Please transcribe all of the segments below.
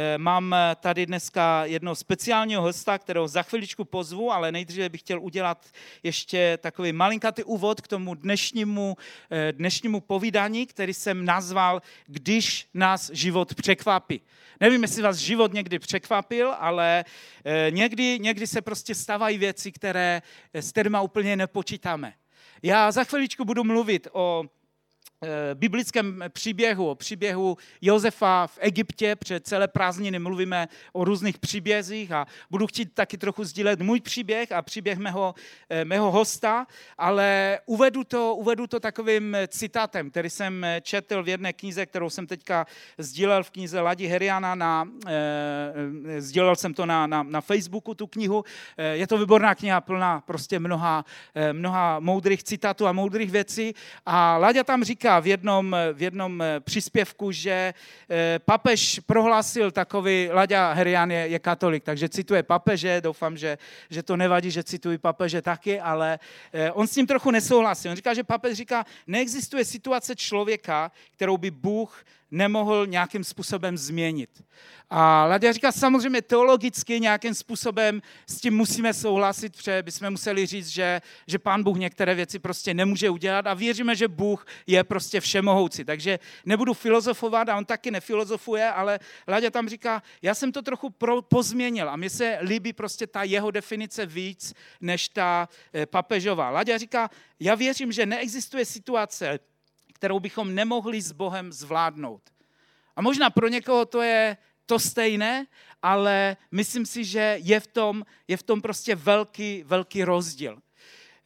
Eh, mám tady dneska jednoho speciálního hosta, kterého za chviličku pozvu, ale nejdříve bych chtěl udělat ještě takový malinkatý úvod k tomu dnešnímu, eh, dnešnímu povídání, který jsem nazval Když nás život překvapí. Nevím, jestli vás život někdy překvapil, ale někdy, někdy se prostě stávají věci, které, s kterými úplně nepočítáme. Já za chviličku budu mluvit o Eh, biblickém příběhu, o příběhu Josefa v Egyptě. Před celé prázdniny mluvíme o různých příbězích a budu chtít taky trochu sdílet můj příběh a příběh mého, eh, mého hosta, ale uvedu to, uvedu to takovým citátem, který jsem četl v jedné knize, kterou jsem teďka sdílel v knize Ladi Heriana, na, eh, sdílel jsem to na, na, na Facebooku, tu knihu. Je to výborná kniha, plná prostě mnoha, mnoha moudrých citátů a moudrých věcí a Laďa tam říká, říká v jednom, v jednom eh, příspěvku, že eh, papež prohlásil takový, Laďa Herian je, je katolik, takže cituje papeže, doufám, že, že to nevadí, že cituji papeže taky, ale eh, on s tím trochu nesouhlasí. On říká, že papež říká, neexistuje situace člověka, kterou by Bůh nemohl nějakým způsobem změnit. A Ladia říká, samozřejmě teologicky nějakým způsobem s tím musíme souhlasit, protože bychom museli říct, že, že pán Bůh některé věci prostě nemůže udělat a věříme, že Bůh je prostě všemohoucí. Takže nebudu filozofovat a on taky nefilozofuje, ale Ladia tam říká, já jsem to trochu pro, pozměnil a mně se líbí prostě ta jeho definice víc než ta e, papežová. Ladia říká, já věřím, že neexistuje situace, kterou bychom nemohli s Bohem zvládnout. A možná pro někoho to je to stejné, ale myslím si, že je v tom, je v tom prostě velký, velký rozdíl.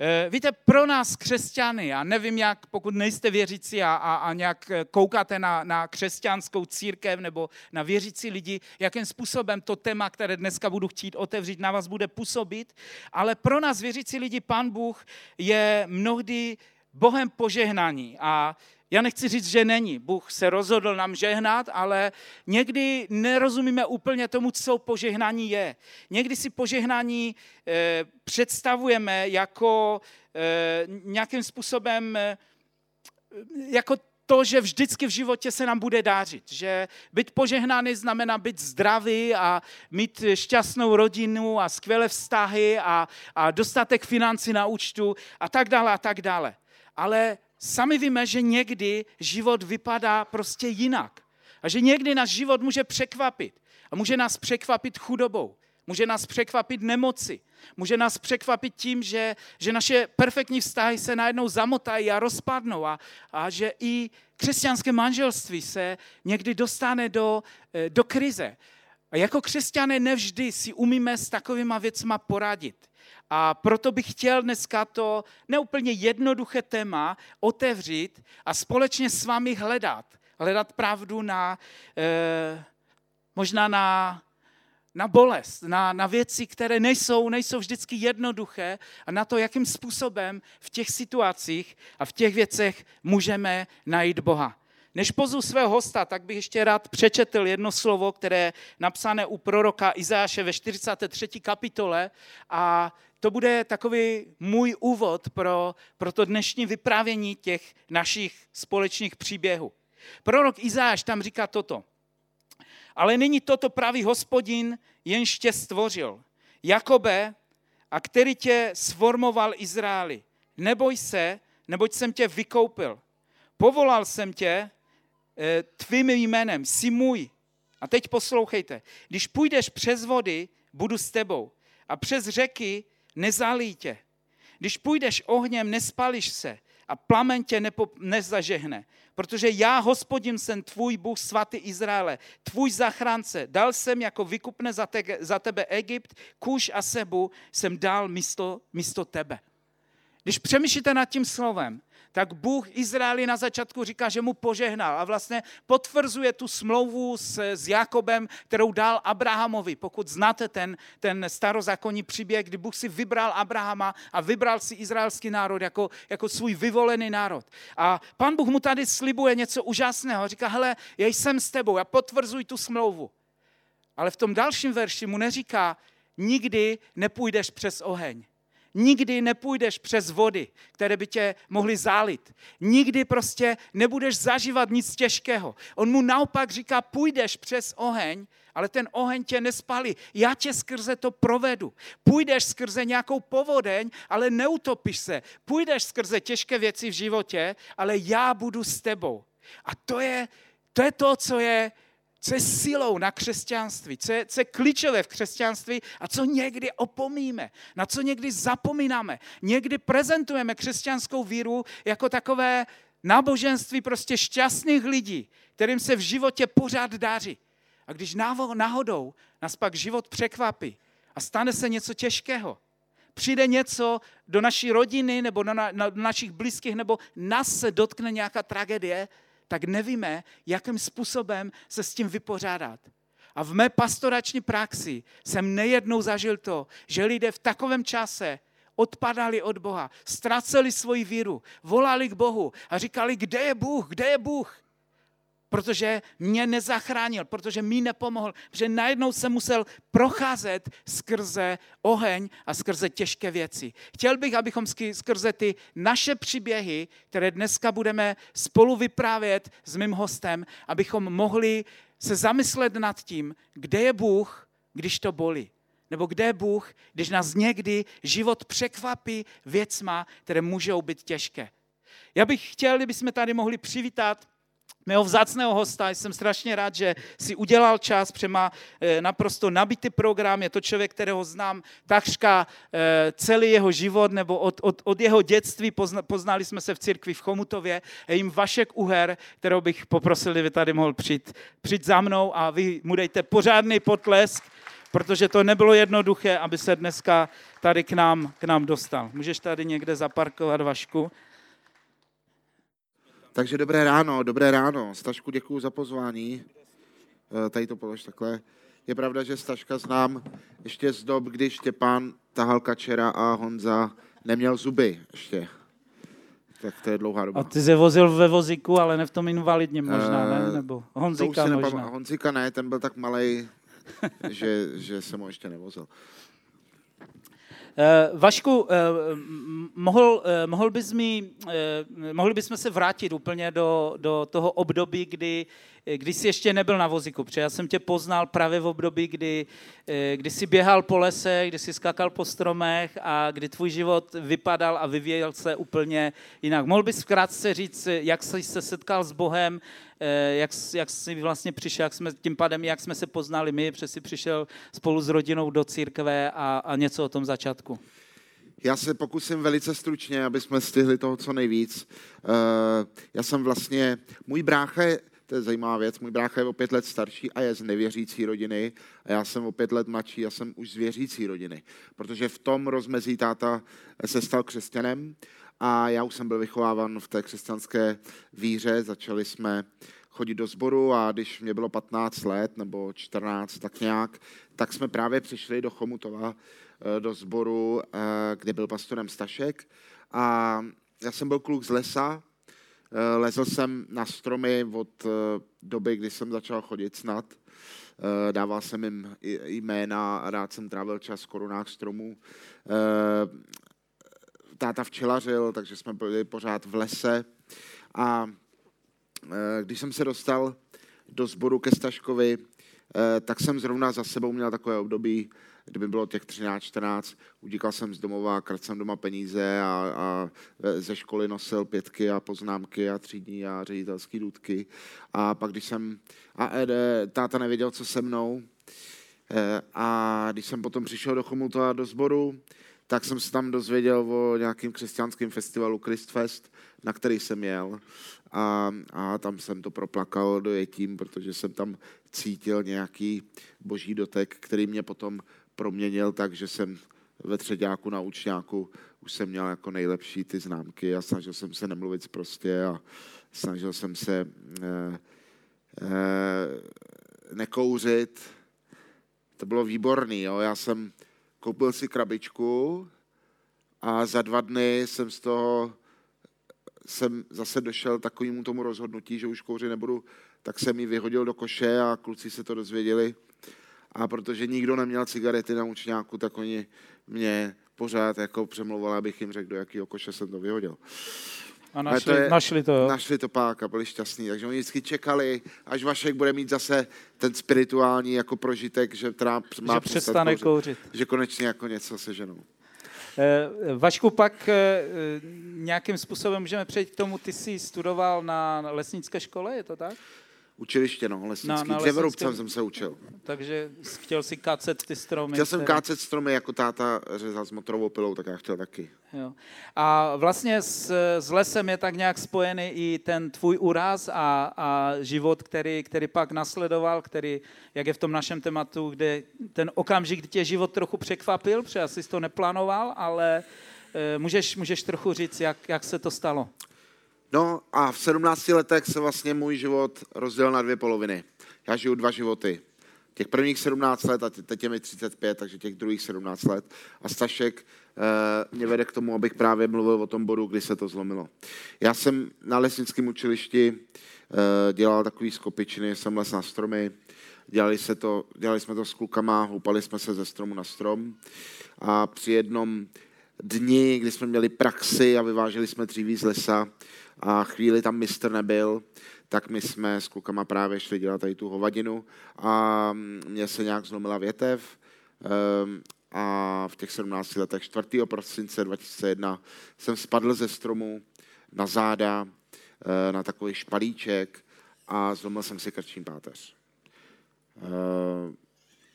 Eh, víte, pro nás křesťany, já nevím, jak pokud nejste věřící a, a, a nějak koukáte na, na křesťanskou církev nebo na věřící lidi, jakým způsobem to téma, které dneska budu chtít otevřít, na vás bude působit, ale pro nás věřící lidi Pán Bůh je mnohdy Bohem požehnaní a já nechci říct, že není. Bůh se rozhodl nám žehnat, ale někdy nerozumíme úplně tomu, co požehnání je. Někdy si požehnání e, představujeme jako e, nějakým způsobem e, jako to, že vždycky v životě se nám bude dářit. Že být požehnaný znamená být zdravý a mít šťastnou rodinu a skvělé vztahy a, a dostatek financí na účtu a tak dále a tak dále. Ale sami víme, že někdy život vypadá prostě jinak. A že někdy náš život může překvapit. A může nás překvapit chudobou. Může nás překvapit nemoci. Může nás překvapit tím, že, že naše perfektní vztahy se najednou zamotají a rozpadnou a, a že i křesťanské manželství se někdy dostane do, eh, do krize. A jako křesťané nevždy si umíme s takovýma věcma poradit. A proto bych chtěl dneska to neúplně jednoduché téma otevřít a společně s vámi hledat. Hledat pravdu na, eh, možná na, na bolest, na, na věci, které nejsou, nejsou vždycky jednoduché a na to, jakým způsobem v těch situacích a v těch věcech můžeme najít Boha. Než pozvu svého hosta, tak bych ještě rád přečetl jedno slovo, které je napsané u proroka Izáše ve 43. kapitole a to bude takový můj úvod pro, pro to dnešní vyprávění těch našich společných příběhů. Prorok Izáš tam říká toto. Ale nyní toto pravý hospodin, jenž tě stvořil. Jakobe, a který tě sformoval Izraeli. Neboj se, neboť jsem tě vykoupil. Povolal jsem tě eh, tvým jménem, jsi můj. A teď poslouchejte. Když půjdeš přes vody, budu s tebou. A přes řeky nezalí tě. Když půjdeš ohněm, nespališ se a plamen tě nepo, nezažehne. Protože já, hospodin, jsem tvůj Bůh svatý Izraele, tvůj zachránce. Dal jsem jako vykupne za, te, za tebe Egypt, Kuš a Sebu jsem dal místo, místo tebe. Když přemýšlíte nad tím slovem, tak Bůh Izraeli na začátku říká, že mu požehnal a vlastně potvrzuje tu smlouvu s, s Jakobem, kterou dal Abrahamovi. Pokud znáte ten, ten starozákonní příběh, kdy Bůh si vybral Abrahama a vybral si izraelský národ jako, jako svůj vyvolený národ. A pan Bůh mu tady slibuje něco úžasného. Říká, hele, já jsem s tebou, já potvrzuji tu smlouvu. Ale v tom dalším verši mu neříká, nikdy nepůjdeš přes oheň Nikdy nepůjdeš přes vody, které by tě mohly zálit. Nikdy prostě nebudeš zažívat nic těžkého. On mu naopak říká, půjdeš přes oheň, ale ten oheň tě nespalí. Já tě skrze to provedu. Půjdeš skrze nějakou povodeň, ale neutopíš se. Půjdeš skrze těžké věci v životě, ale já budu s tebou. A to je to, je to co je co je silou na křesťanství, co je, co je klíčové v křesťanství a co někdy opomíme, na co někdy zapomínáme. Někdy prezentujeme křesťanskou víru jako takové náboženství prostě šťastných lidí, kterým se v životě pořád daří. A když náhodou nás pak život překvapí a stane se něco těžkého, přijde něco do naší rodiny nebo na, na, na našich blízkých, nebo nás se dotkne nějaká tragédie, tak nevíme, jakým způsobem se s tím vypořádat. A v mé pastorační praxi jsem nejednou zažil to, že lidé v takovém čase odpadali od Boha, ztraceli svoji víru, volali k Bohu a říkali, kde je Bůh, kde je Bůh protože mě nezachránil, protože mi nepomohl, protože najednou jsem musel procházet skrze oheň a skrze těžké věci. Chtěl bych, abychom skrze ty naše příběhy, které dneska budeme spolu vyprávět s mým hostem, abychom mohli se zamyslet nad tím, kde je Bůh, když to bolí. Nebo kde je Bůh, když nás někdy život překvapí věcma, které můžou být těžké. Já bych chtěl, kdybychom tady mohli přivítat mého vzácného hosta. Jsem strašně rád, že si udělal čas, přema eh, naprosto nabitý program. Je to člověk, kterého znám takřka eh, celý jeho život, nebo od, od, od jeho dětství. Poznali jsme se v církvi v Chomutově. Je jim Vašek Uher, kterou bych poprosil, kdyby tady mohl přijít, přijít za mnou a vy mu dejte pořádný potlesk, protože to nebylo jednoduché, aby se dneska tady k nám, k nám dostal. Můžeš tady někde zaparkovat, Vašku? Takže dobré ráno, dobré ráno. Stašku, děkuji za pozvání. Eh, tady to polož takhle. Je pravda, že Staška znám ještě z dob, kdy Štěpán tahal kačera a Honza neměl zuby ještě. Tak to je dlouhá doba. A ty se vozil ve vozíku, ale ne v tom invalidně možná, ne? Eh, Nebo Honzika možná. Honzika ne, ten byl tak malý, že, že jsem ho ještě nevozil. Uh, Vašku, uh, mohl, uh, mohl bys mi, mohli bychom se vrátit úplně do, do toho období, kdy, kdy jsi ještě nebyl na vozíku, protože já jsem tě poznal právě v období, kdy, kdy jsi běhal po lese, kdy jsi skakal po stromech a kdy tvůj život vypadal a vyvíjel se úplně jinak. Mohl bys krátce říct, jak jsi se setkal s Bohem, Eh, jak, jak jsi vlastně přišel, jak jsme, tím pádem, jak jsme se poznali my, protože jsi přišel spolu s rodinou do církve a, a něco o tom začátku. Já se pokusím velice stručně, aby jsme stihli toho co nejvíc. Eh, já jsem vlastně, můj brácha to je zajímavá věc, můj brácha je o pět let starší a je z nevěřící rodiny a já jsem o pět let mladší, já jsem už z věřící rodiny, protože v tom rozmezí táta se stal křesťanem a já už jsem byl vychováván v té křesťanské víře. Začali jsme chodit do sboru a když mě bylo 15 let nebo 14, tak nějak, tak jsme právě přišli do Chomutova, eh, do sboru, eh, kde byl pastorem Stašek. A já jsem byl kluk z lesa, lezl jsem na stromy od doby, kdy jsem začal chodit snad. Dával jsem jim jména rád jsem trávil čas v korunách stromů táta včelařil, takže jsme byli pořád v lese. A když jsem se dostal do sboru ke Staškovi, tak jsem zrovna za sebou měl takové období, kdyby bylo těch 13-14, utíkal jsem z domova, krat jsem doma peníze a, a ze školy nosil pětky a poznámky a třídní a ředitelský důdky. A pak, když jsem, a e, táta nevěděl, co se mnou, a když jsem potom přišel do Chomutova do sboru, tak jsem se tam dozvěděl o nějakém křesťanském festivalu Christfest, na který jsem jel. A, a tam jsem to proplakal dojetím, protože jsem tam cítil nějaký boží dotek, který mě potom proměnil tak, že jsem ve třeďáku na učňáku už jsem měl jako nejlepší ty známky a snažil jsem se nemluvit prostě a snažil jsem se eh, eh, nekouřit. To bylo výborný, jo. Já jsem koupil si krabičku a za dva dny jsem z toho jsem zase došel takovému tomu rozhodnutí, že už kouřit nebudu, tak jsem ji vyhodil do koše a kluci se to dozvěděli. A protože nikdo neměl cigarety na učňáku, tak oni mě pořád jako přemlouval, abych jim řekl, do jakého koše jsem to vyhodil. A našli to, je, našli to, jo? Našli to pak a byli šťastní. Takže oni vždycky čekali, až Vašek bude mít zase ten spirituální jako prožitek, že teda má že přestane kouřit, kouřit. Že konečně jako něco seženou. Eh, Vašku, pak eh, nějakým způsobem můžeme přejít k tomu, ty jsi studoval na lesnické škole, je to tak? Učiliště, no, lesnický. Na, na Dřevorubcem jsem se učil. Takže chtěl si kácet ty stromy. Chtěl jsem kácet stromy, jako táta řezal s motorovou pilou, tak já chtěl taky. Jo. A vlastně s, s lesem je tak nějak spojený i ten tvůj úraz a, a život, který, který pak nasledoval, který, jak je v tom našem tématu, kde ten okamžik, kdy tě život trochu překvapil, protože asi jsi to neplánoval, ale e, můžeš, můžeš trochu říct, jak, jak se to stalo. No a v 17 letech se vlastně můj život rozdělil na dvě poloviny. Já žiju dva životy. Těch prvních 17 let a teď je mi 35, takže těch druhých 17 let. A Stašek e, mě vede k tomu, abych právě mluvil o tom bodu, kdy se to zlomilo. Já jsem na lesnickém učilišti e, dělal takový skopičiny, jsem les na stromy, dělali, se to, dělali jsme to s klukama, houpali jsme se ze stromu na strom a při jednom dni, kdy jsme měli praxi a vyváželi jsme dříví z lesa, a chvíli tam mistr nebyl, tak my jsme s klukama právě šli dělat tady tu hovadinu a mně se nějak zlomila větev ehm, a v těch 17 letech 4. prosince 2001 jsem spadl ze stromu na záda, eh, na takový špalíček a zlomil jsem si krční páteř.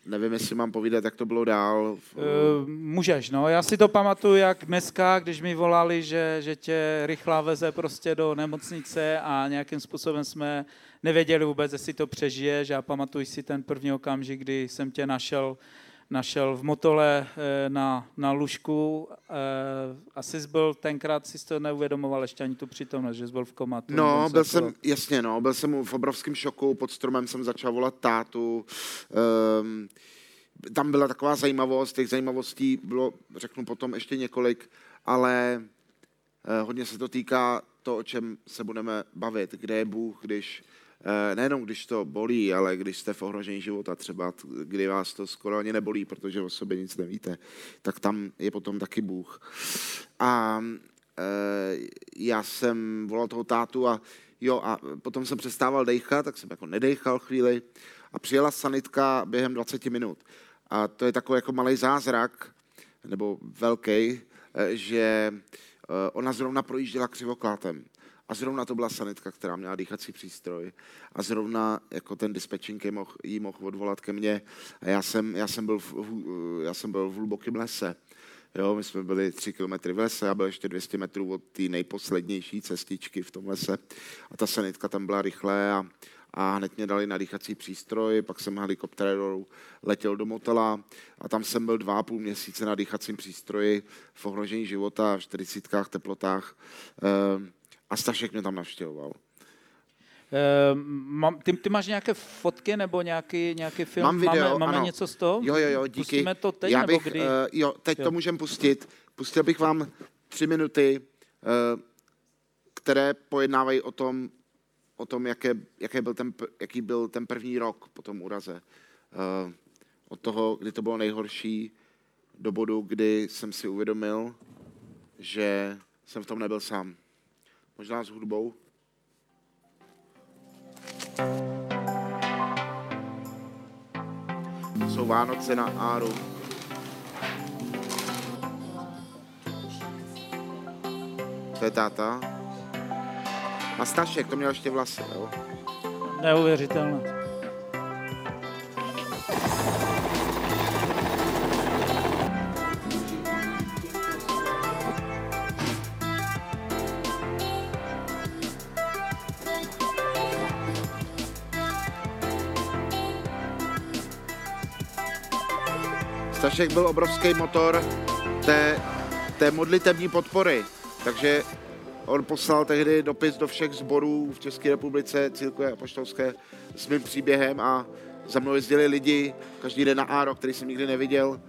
Nevím, jestli mám povídat, jak to bylo dál. Uh, můžeš, no. Já si to pamatuju, jak dneska, když mi volali, že, že tě rychlá veze prostě do nemocnice a nějakým způsobem jsme nevěděli vůbec, jestli to přežiješ. Já pamatuju si ten první okamžik, kdy jsem tě našel našel v Motole eh, na, na lůžku. Eh, asi jsi byl tenkrát, si to neuvědomoval ještě ani tu přítomnost, že jsi byl v komatu. No, byl jsem, jasně, no, byl jsem v obrovském šoku, pod stromem jsem začal volat tátu. Um, tam byla taková zajímavost, těch zajímavostí bylo, řeknu potom ještě několik, ale eh, hodně se to týká to, o čem se budeme bavit, kde je Bůh, když nejenom když to bolí, ale když jste v ohrožení života, třeba kdy vás to skoro ani nebolí, protože o sobě nic nevíte, tak tam je potom taky Bůh. A e, já jsem volal toho tátu a jo, a potom jsem přestával dejchat, tak jsem jako nedejchal chvíli a přijela sanitka během 20 minut. A to je takový jako malý zázrak, nebo velký, eh, že ona zrovna projížděla křivoklátem. A zrovna to byla sanitka, která měla dýchací přístroj. A zrovna jako ten dispečink jí mohl, jí mohl odvolat ke mně. A já jsem, já jsem, byl, v, já jsem byl v hlubokém lese. Jo, my jsme byli tři kilometry v lese a byl ještě 200 metrů od té nejposlednější cestičky v tom lese. A ta sanitka tam byla rychlé a, a hned mě dali na dýchací přístroj, pak jsem helikoptérou letěl do motela a tam jsem byl dva a půl měsíce na dýchacím přístroji v ohrožení života, v 40 teplotách. Ehm, a Stašek mě tam navštěvoval. Uh, ty, ty máš nějaké fotky nebo nějaký, nějaký film? Mám video, máme, máme ano. něco z toho? Jo, jo, jo, díky. Pustíme to teď Já bych, nebo kdy? Uh, jo, teď jo. to můžem pustit. Pustil bych vám tři minuty, uh, které pojednávají o tom, o tom jaké, jaké byl ten, jaký byl ten první rok po tom úraze. Uh, od toho, kdy to bylo nejhorší, do bodu, kdy jsem si uvědomil, že jsem v tom nebyl sám. Možná s hudbou. Jsou Vánoce na Áru. To je táta. A Stašek, to měl ještě vlasy, jo? Neuvěřitelné. Stašek byl obrovský motor té, té modlitební podpory, takže on poslal tehdy dopis do všech sborů v České republice, církve apoštolské, s mým příběhem a za mnou jezdili lidi každý den na Áro, který jsem nikdy neviděl. Uh,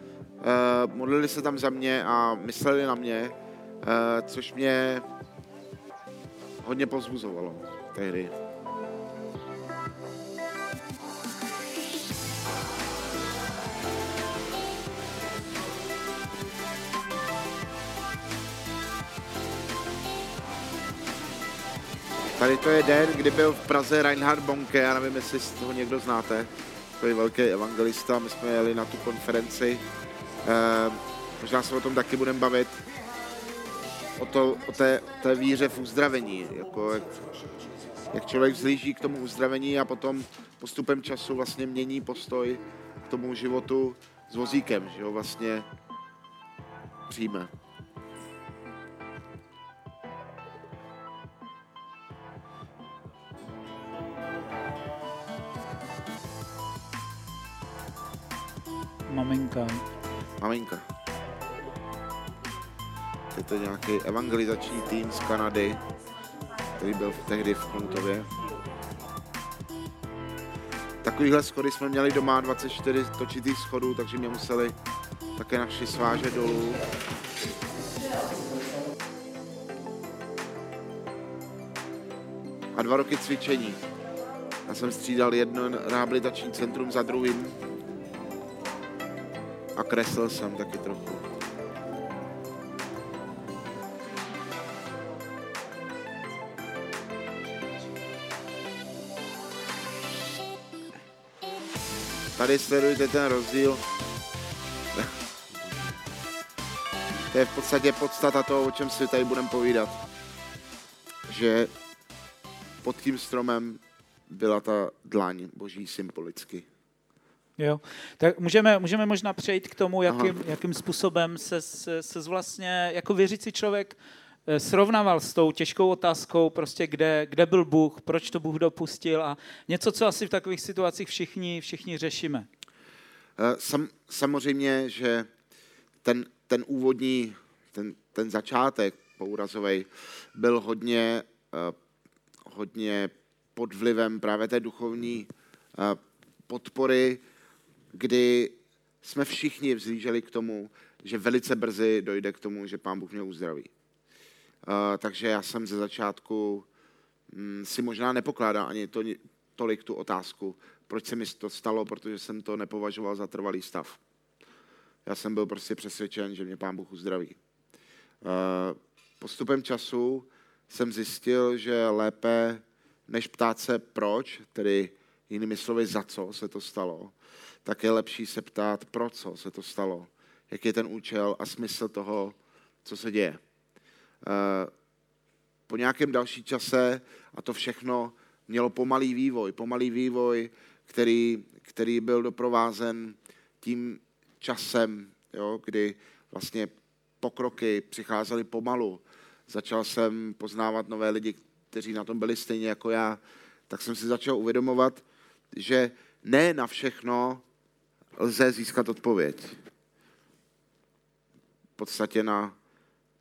modlili se tam za mě a mysleli na mě, uh, což mě hodně pozbuzovalo tehdy. Tady to je den, kdy byl v Praze Reinhard Bonke, já nevím, jestli toho někdo znáte, je velký evangelista, my jsme jeli na tu konferenci, e, možná se o tom taky budeme bavit, o, to, o té, té víře v uzdravení, jako jak, jak člověk vzlíží k tomu uzdravení a potom postupem času vlastně mění postoj k tomu životu s vozíkem, že ho vlastně přijme. Je to nějaký evangelizační tým z Kanady, který byl tehdy v Klutově. Takovýhle schody jsme měli doma, 24 točitých schodů, takže mě museli také naši svážet dolů. A dva roky cvičení. Já jsem střídal jedno rehabilitační centrum za druhým a kreslil jsem taky trochu. Tady sledujete ten rozdíl. to je v podstatě podstata toho, o čem si tady budeme povídat. Že pod tím stromem byla ta dlaň boží symbolicky. Jo, tak můžeme, můžeme možná přejít k tomu, jakým, jakým způsobem se, se, se vlastně jako věřící člověk srovnával s tou těžkou otázkou, prostě kde, kde byl Bůh, proč to Bůh dopustil a něco, co asi v takových situacích všichni, všichni řešíme. Eh, sam, samozřejmě, že ten, ten úvodní, ten, ten začátek pourazový byl hodně, eh, hodně pod vlivem právě té duchovní podpory, kdy jsme všichni vzlíželi k tomu, že velice brzy dojde k tomu, že pán Bůh mě uzdraví. Uh, takže já jsem ze začátku um, si možná nepokládal ani to, tolik tu otázku, proč se mi to stalo, protože jsem to nepovažoval za trvalý stav. Já jsem byl prostě přesvědčen, že mě pán Bůh uzdraví. Uh, postupem času jsem zjistil, že lépe, než ptát se proč, tedy jinými slovy za co se to stalo, tak je lepší se ptát, pro co se to stalo, jaký je ten účel a smysl toho, co se děje. Eh, po nějakém další čase, a to všechno mělo pomalý vývoj, pomalý vývoj, který, který byl doprovázen tím časem, jo, kdy vlastně pokroky přicházely pomalu. Začal jsem poznávat nové lidi, kteří na tom byli stejně jako já, tak jsem si začal uvědomovat, že ne na všechno lze získat odpověď. V podstatě na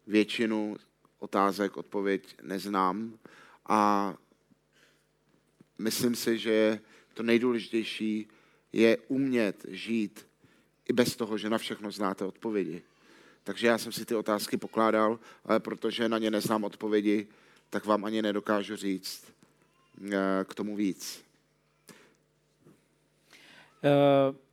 většinu otázek odpověď neznám a myslím si, že to nejdůležitější je umět žít i bez toho, že na všechno znáte odpovědi. Takže já jsem si ty otázky pokládal, ale protože na ně neznám odpovědi, tak vám ani nedokážu říct eh, k tomu víc. Uh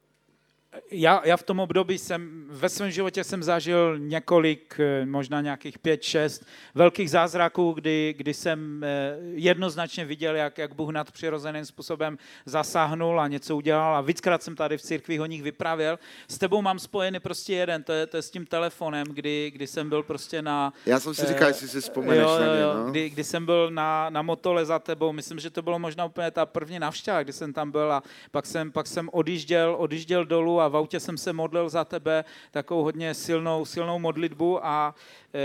já, já v tom období jsem, ve svém životě jsem zažil několik, eh, možná nějakých pět, šest velkých zázraků, kdy, kdy jsem eh, jednoznačně viděl, jak, jak Bůh nadpřirozeným způsobem zasáhnul a něco udělal a víckrát jsem tady v církvi o nich vyprávěl. S tebou mám spojený prostě jeden, to je, to je s tím telefonem, kdy, kdy jsem byl prostě na... Já jsem si říkal, eh, jestli si vzpomeneš jo, na ně, no? kdy, kdy jsem byl na, na motole za tebou, myslím, že to bylo možná úplně ta první navštěva, kdy jsem tam byl a pak jsem, pak jsem odjížděl, odjížděl dolů a v autě jsem se modlil za tebe takovou hodně silnou, silnou modlitbu a e,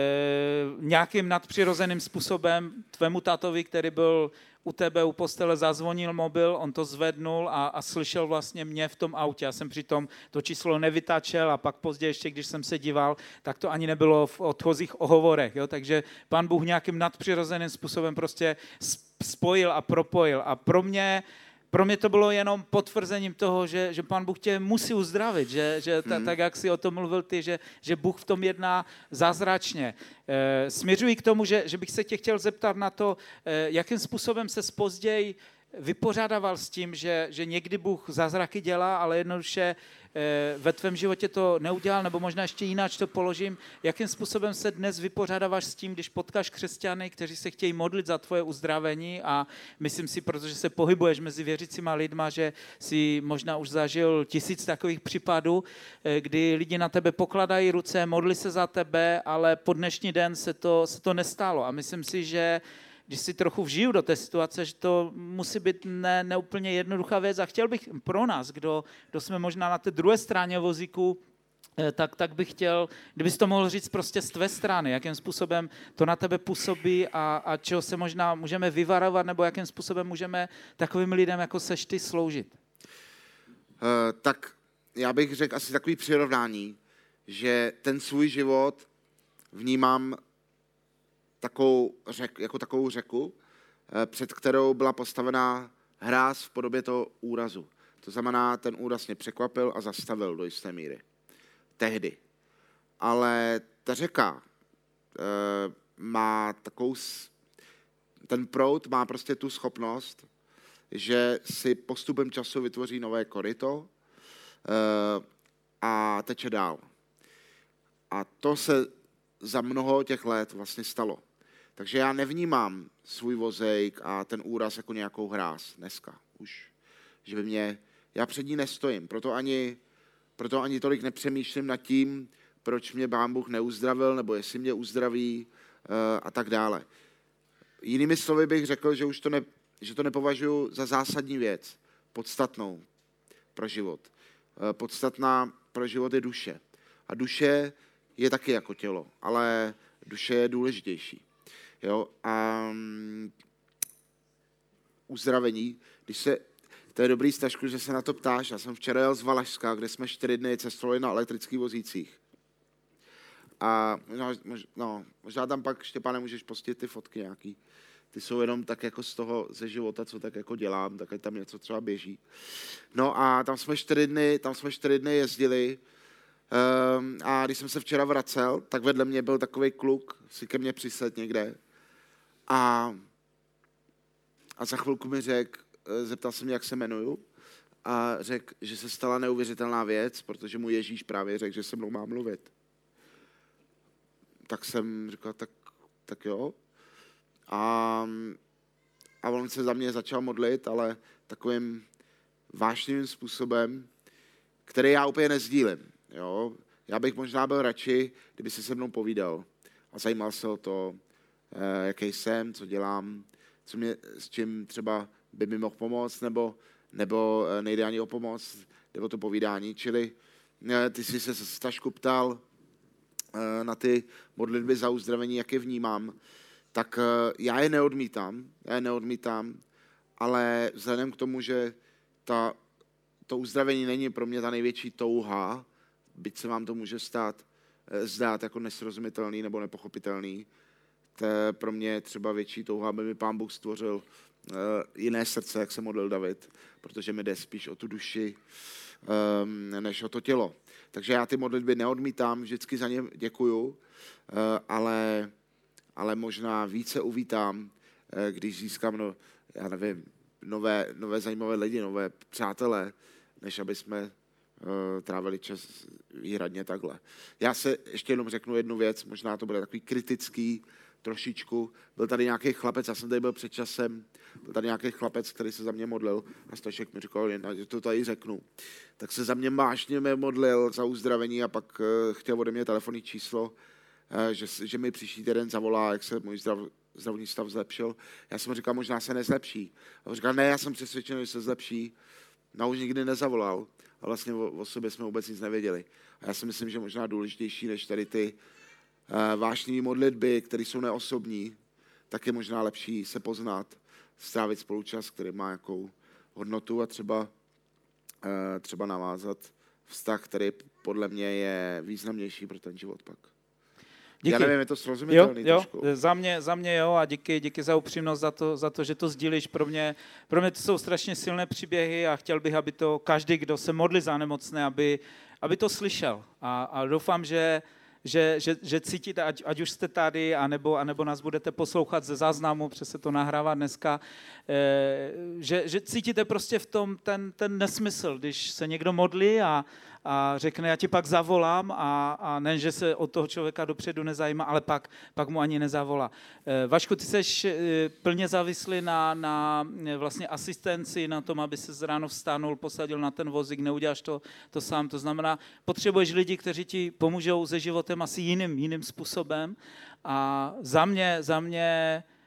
nějakým nadpřirozeným způsobem tvému tatovi, který byl u tebe u postele zazvonil mobil, on to zvednul a, a slyšel vlastně mě v tom autě. Já jsem přitom to číslo nevytačel a pak později ještě, když jsem se díval, tak to ani nebylo v odchozích ohovorech. Jo? Takže pan Bůh nějakým nadpřirozeným způsobem prostě spojil a propojil. A pro mě pro mě to bylo jenom potvrzením toho, že, že pán Bůh tě musí uzdravit, že, že ta, hmm. tak, jak si o tom mluvil ty, že, že Bůh v tom jedná zázračně. E, směřuji k tomu, že, že bych se tě chtěl zeptat na to, e, jakým způsobem se později vypořádával s tím, že, že někdy Bůh zázraky dělá, ale jednoduše ve tvém životě to neudělal, nebo možná ještě jináč to položím, jakým způsobem se dnes vypořádáváš s tím, když potkáš křesťany, kteří se chtějí modlit za tvoje uzdravení a myslím si, protože se pohybuješ mezi věřícíma lidma, že si možná už zažil tisíc takových případů, eh, kdy lidi na tebe pokladají ruce, modli se za tebe, ale po dnešní den se to, se to nestalo. A myslím si, že když si trochu vžiju do té situace, že to musí být ne, neúplně jednoduchá věc. A chtěl bych pro nás, kdo, kdo jsme možná na té druhé straně vozíku, eh, tak, tak bych chtěl, kdybys to mohl říct prostě z tvé strany, jakým způsobem to na tebe působí a, a čeho se možná můžeme vyvarovat, nebo jakým způsobem můžeme takovým lidem, jako seš ty, sloužit. Uh, tak já bych řekl asi takový přirovnání, že ten svůj život vnímám takovou řek, jako takovou řeku, eh, před kterou byla postavená hráz v podobě toho úrazu. To znamená, ten úraz mě překvapil a zastavil do jisté míry. Tehdy. Ale ta řeka e, má takovou, ten prout má prostě tu schopnost, že si postupem času vytvoří nové koryto e, a teče dál. A to se za mnoho těch let vlastně stalo. Takže já nevnímám svůj vozejk a ten úraz jako nějakou hráz dneska už. Že by mě, já před ní nestojím, proto ani, proto ani tolik nepřemýšlím nad tím, proč mě Pán Bůh neuzdravil, nebo jestli mě uzdraví uh, a tak dále. Jinými slovy bych řekl, že už to, ne, že to nepovažuji za zásadní věc, podstatnou pro život. Uh, podstatná pro život je duše. A duše je taky jako tělo, ale duše je důležitější. Jo? A um, uzdravení, když se, to je dobrý stažku, že se na to ptáš. Já jsem včera jel z Valašska, kde jsme čtyři dny cestovali na elektrických vozících. A mož, no, možná tam pak, Štěpáne, můžeš postit ty fotky nějaký. Ty jsou jenom tak jako z toho, ze života, co tak jako dělám, tak tam něco třeba běží. No a tam jsme čtyři dny, tam jsme čtyři dny jezdili um, a když jsem se včera vracel, tak vedle mě byl takový kluk, si ke mně přisedl někde a, a za chvilku mi řekl, eh, zeptal se mě, jak se jmenuju, a řekl, že se stala neuvěřitelná věc, protože mu Ježíš právě řekl, že se mnou má mluvit. Tak jsem říkal, tak, tak jo. A, a on se za mě začal modlit, ale takovým vášnivým způsobem, který já úplně nezdílím. Jo? Já bych možná byl radši, kdyby se se mnou povídal a zajímal se o to, jaký jsem, co dělám, co mě, s čím třeba by mi mohl pomoct, nebo, nebo eh, nejde ani o pomoc, nebo to povídání. Čili eh, ty jsi se Stašku ptal na ty modlitby za uzdravení, jak je vnímám, tak já je neodmítám, já je neodmítám, ale vzhledem k tomu, že ta, to uzdravení není pro mě ta největší touha, byť se vám to může stát, zdát jako nesrozumitelný nebo nepochopitelný, to je pro mě třeba větší touha, aby mi pán Bůh stvořil uh, jiné srdce, jak se modlil David, protože mi jde spíš o tu duši, um, než o to tělo. Takže já ty modlitby neodmítám, vždycky za ně děkuju, uh, ale, ale možná více uvítám, když získám, no, já nevím, nové, nové zajímavé lidi, nové přátelé, než aby jsme trávili čas výhradně takhle. Já se ještě jenom řeknu jednu věc, možná to bude takový kritický, trošičku. Byl tady nějaký chlapec, já jsem tady byl před časem, byl tady nějaký chlapec, který se za mě modlil a Stašek mi říkal, že to tady řeknu. Tak se za mě vážně modlil za uzdravení a pak uh, chtěl ode mě telefonní číslo, uh, že, že mi příští týden zavolá, jak se můj zdrav, zdravotní stav zlepšil. Já jsem říkal, možná se nezlepší. A on říkal, ne, já jsem přesvědčený, že se zlepší. No už nikdy nezavolal. A vlastně o, o sobě jsme vůbec nic nevěděli. A já si myslím, že možná důležitější než tady ty Eh, vášnivé modlitby, které jsou neosobní, tak je možná lepší se poznat, strávit spolučas, který má jakou hodnotu a třeba, eh, třeba navázat vztah, který podle mě je významnější pro ten život pak. Díky. Já nevím, je to srozumitelný jo, jo, Za mě, za mě jo a díky, díky za upřímnost, za to, za to, že to sdílíš. Pro mě, pro mě to jsou strašně silné příběhy a chtěl bych, aby to každý, kdo se modlí za nemocné, aby, aby to slyšel. A, a doufám, že že, že, že cítíte, ať, ať už jste tady, anebo, anebo nás budete poslouchat ze záznamu, přes se to nahrává dneska, eh, že, že cítíte prostě v tom ten, ten nesmysl, když se někdo modlí a, a, řekne, já ti pak zavolám a, a ne, že se od toho člověka dopředu nezajímá, ale pak, pak mu ani nezavolá. Eh, Vašku, ty jsi eh, plně závislý na, na vlastně asistenci, na tom, aby se z ráno vstánul, posadil na ten vozík, neuděláš to, to sám. To znamená, potřebuješ lidi, kteří ti pomůžou se životem asi jiným, jiným způsobem. A za mě, za mě Eh,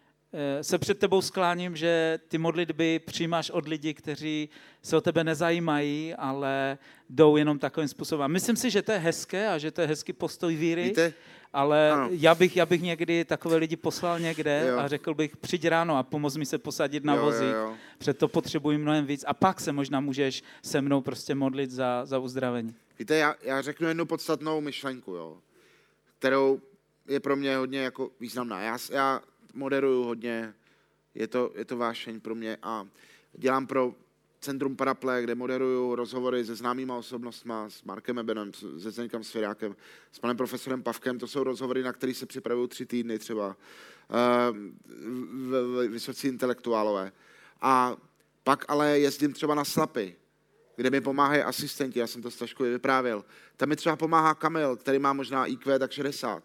se před tebou skláním, že ty modlitby přijímáš od lidí, kteří se o tebe nezajímají, ale jdou jenom takovým způsobem. myslím si, že to je hezké a že to je hezký postoj víry, Víte? ale já bych, já bych někdy takové lidi poslal někde jo. a řekl bych, přijď ráno a pomoz mi se posadit na vozík, před to potřebuji mnohem víc a pak se možná můžeš se mnou prostě modlit za, za uzdravení. Víte, já, já řeknu jednu podstatnou myšlenku, jo, kterou je pro mě hodně jako významná. Já, já moderuju hodně, je to, je to vášeň pro mě a dělám pro Centrum Paraple, kde moderuju rozhovory se známýma osobnostmi, s Markem Ebenem, se Zdeňkem Svěrákem, s panem profesorem Pavkem. To jsou rozhovory, na které se připravují tři týdny třeba. Uh, vysocí intelektuálové. A pak ale jezdím třeba na Slapy, kde mi pomáhají asistenti, já jsem to Staškovi vyprávěl. Tam mi třeba pomáhá Kamil, který má možná IQ tak 60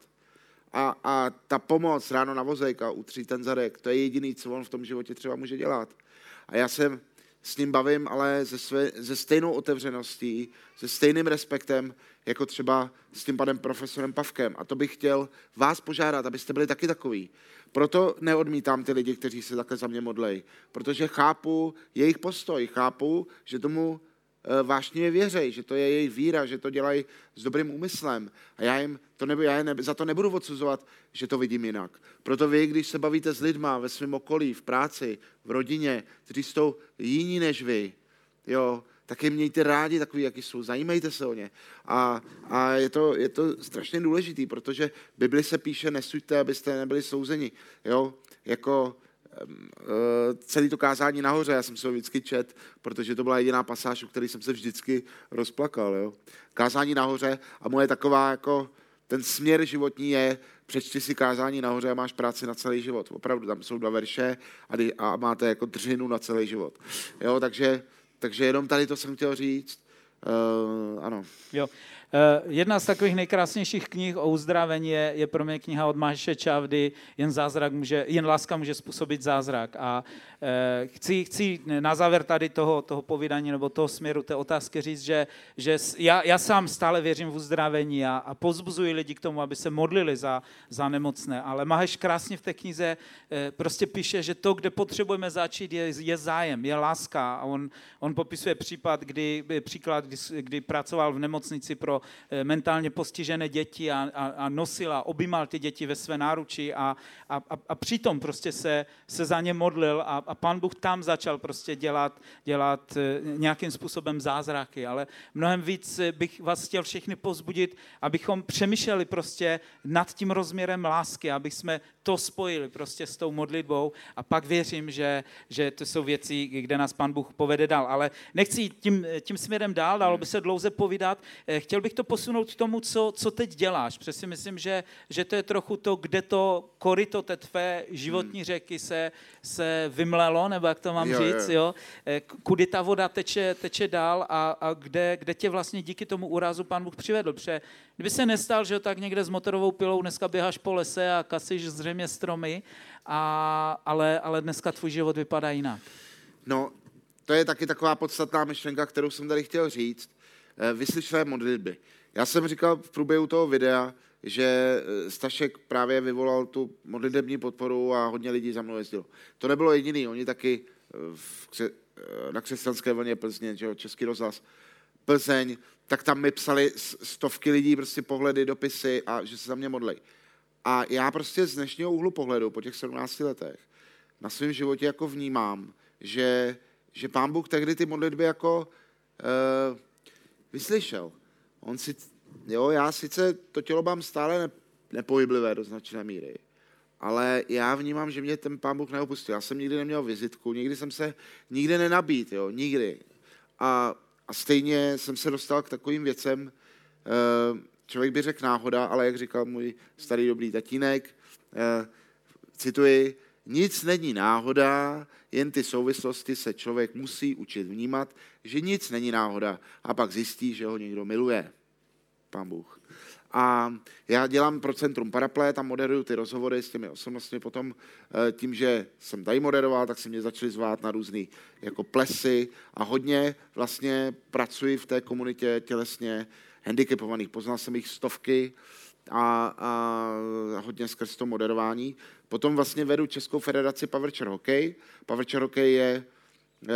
a, a ta pomoc ráno na vozejka, utřít ten zadek, to je jediný, co on v tom životě třeba může dělat. A já se s ním bavím, ale se, své, se stejnou otevřeností, se stejným respektem, jako třeba s tím panem profesorem Pavkem. A to bych chtěl vás požádat, abyste byli taky takový. Proto neodmítám ty lidi, kteří se takhle za mě modlejí. Protože chápu jejich postoj, chápu, že tomu vášnivě věřej, že to je jejich víra, že to dělají s dobrým úmyslem. A já jim to nebu, já ne, za to nebudu odsuzovat, že to vidím jinak. Proto vy, když se bavíte s lidma ve svém okolí, v práci, v rodině, kteří jsou jiní než vy, jo, tak je mějte rádi takový, jaký jsou, zajímejte se o ně. A, a je, to, je to strašně důležitý, protože Bibli se píše, nesuďte, abyste nebyli souzeni. Jo? Jako Eh, celý to kázání nahoře, já jsem se ho vždycky čet, protože to byla jediná pasáž, u který jsem se vždycky rozplakal. Jo. Kázání nahoře a moje taková jako ten směr životní je, přečti si kázání nahoře a máš práci na celý život. Opravdu, tam jsou dva verše a, a máte jako dřinu na celý život. Jo, takže, takže jenom tady to jsem chtěl říct. Uh, ano. Jo. Eh, jedna z takových nejkrásnějších knih o uzdravení je, je pro mě kniha od Maheše Čavdy, jen, zázrak může, jen láska může způsobit zázrak. A eh, chci, chci na závěr tady toho, toho povídání nebo toho směru té otázky říct, že, že já, já sám stále věřím v uzdravení a, a pozbuzuji lidi k tomu, aby se modlili za, za nemocné. Ale Maheš krásně v té knize eh, prostě píše, že to, kde potřebujeme začít, je, je zájem, je láska. A on, on popisuje případ, kdy, příklad, kdy, kdy pracoval v nemocnici pro Eh, mentálně postižené děti a, a, a nosil a objímal ty děti ve své náruči a, a, a, přitom prostě se, se za ně modlil a, a pan Bůh tam začal prostě dělat, dělat eh, nějakým způsobem zázraky, ale mnohem víc bych vás chtěl všechny pozbudit, abychom přemýšleli prostě nad tím rozměrem lásky, aby jsme to spojili prostě s tou modlitbou a pak věřím, že, že to jsou věci, kde nás pan Bůh povede dál. Ale nechci tím, tím směrem dál, dalo by se dlouze povídat. Eh, chtěl bych to posunout k tomu, co, co teď děláš. Přesně myslím, že, že to je trochu to, kde to korito té tvé životní hmm. řeky se, se vymlelo, nebo jak to mám jo, říct, jo. jo? Eh, kudy ta voda teče, teče dál a, a kde, kde tě vlastně díky tomu úrazu pan Bůh přivedl. Protože kdyby se nestal, že tak někde s motorovou pilou dneska běháš po lese a kasíš zřejmě stromy, a, ale, ale dneska tvůj život vypadá jinak. No, to je taky taková podstatná myšlenka, kterou jsem tady chtěl říct. Eh, vyslyšené modlitby. Já jsem říkal v průběhu toho videa, že eh, Stašek právě vyvolal tu modlitební podporu a hodně lidí za mnou jezdilo. To nebylo jediný, oni taky eh, v, na křesťanské vlně Plzně, že český rozhlas, Plzeň, tak tam mi psali stovky lidí prostě pohledy, dopisy a že se za mě modlej. A já prostě z dnešního úhlu pohledu po těch 17 letech na svém životě jako vnímám, že, že pán Bůh tehdy ty modlitby jako uh, vyslyšel. On si, jo, já sice to tělo mám stále ne, nepohyblivé do značné míry, ale já vnímám, že mě ten pán Bůh neopustil. Já jsem nikdy neměl vizitku, nikdy jsem se nikdy nenabít, jo, nikdy. A, a stejně jsem se dostal k takovým věcem, uh, člověk by řekl náhoda, ale jak říkal můj starý dobrý tatínek, uh, cituji, nic není náhoda, jen ty souvislosti se člověk musí učit vnímat, že nic není náhoda a pak zjistí, že ho někdo miluje. Pán Bůh. A já dělám pro Centrum Paraplé, tam moderuju ty rozhovory s těmi osobnostmi. Potom eh, tím, že jsem tady moderoval, tak si mě začali zvát na různé jako plesy a hodně vlastně pracuji v té komunitě tělesně handicapovaných. Poznal jsem jich stovky a, a hodně skrz to moderování. Potom vlastně vedu Českou federaci Powerchair Hockey. Powerchair Hockey je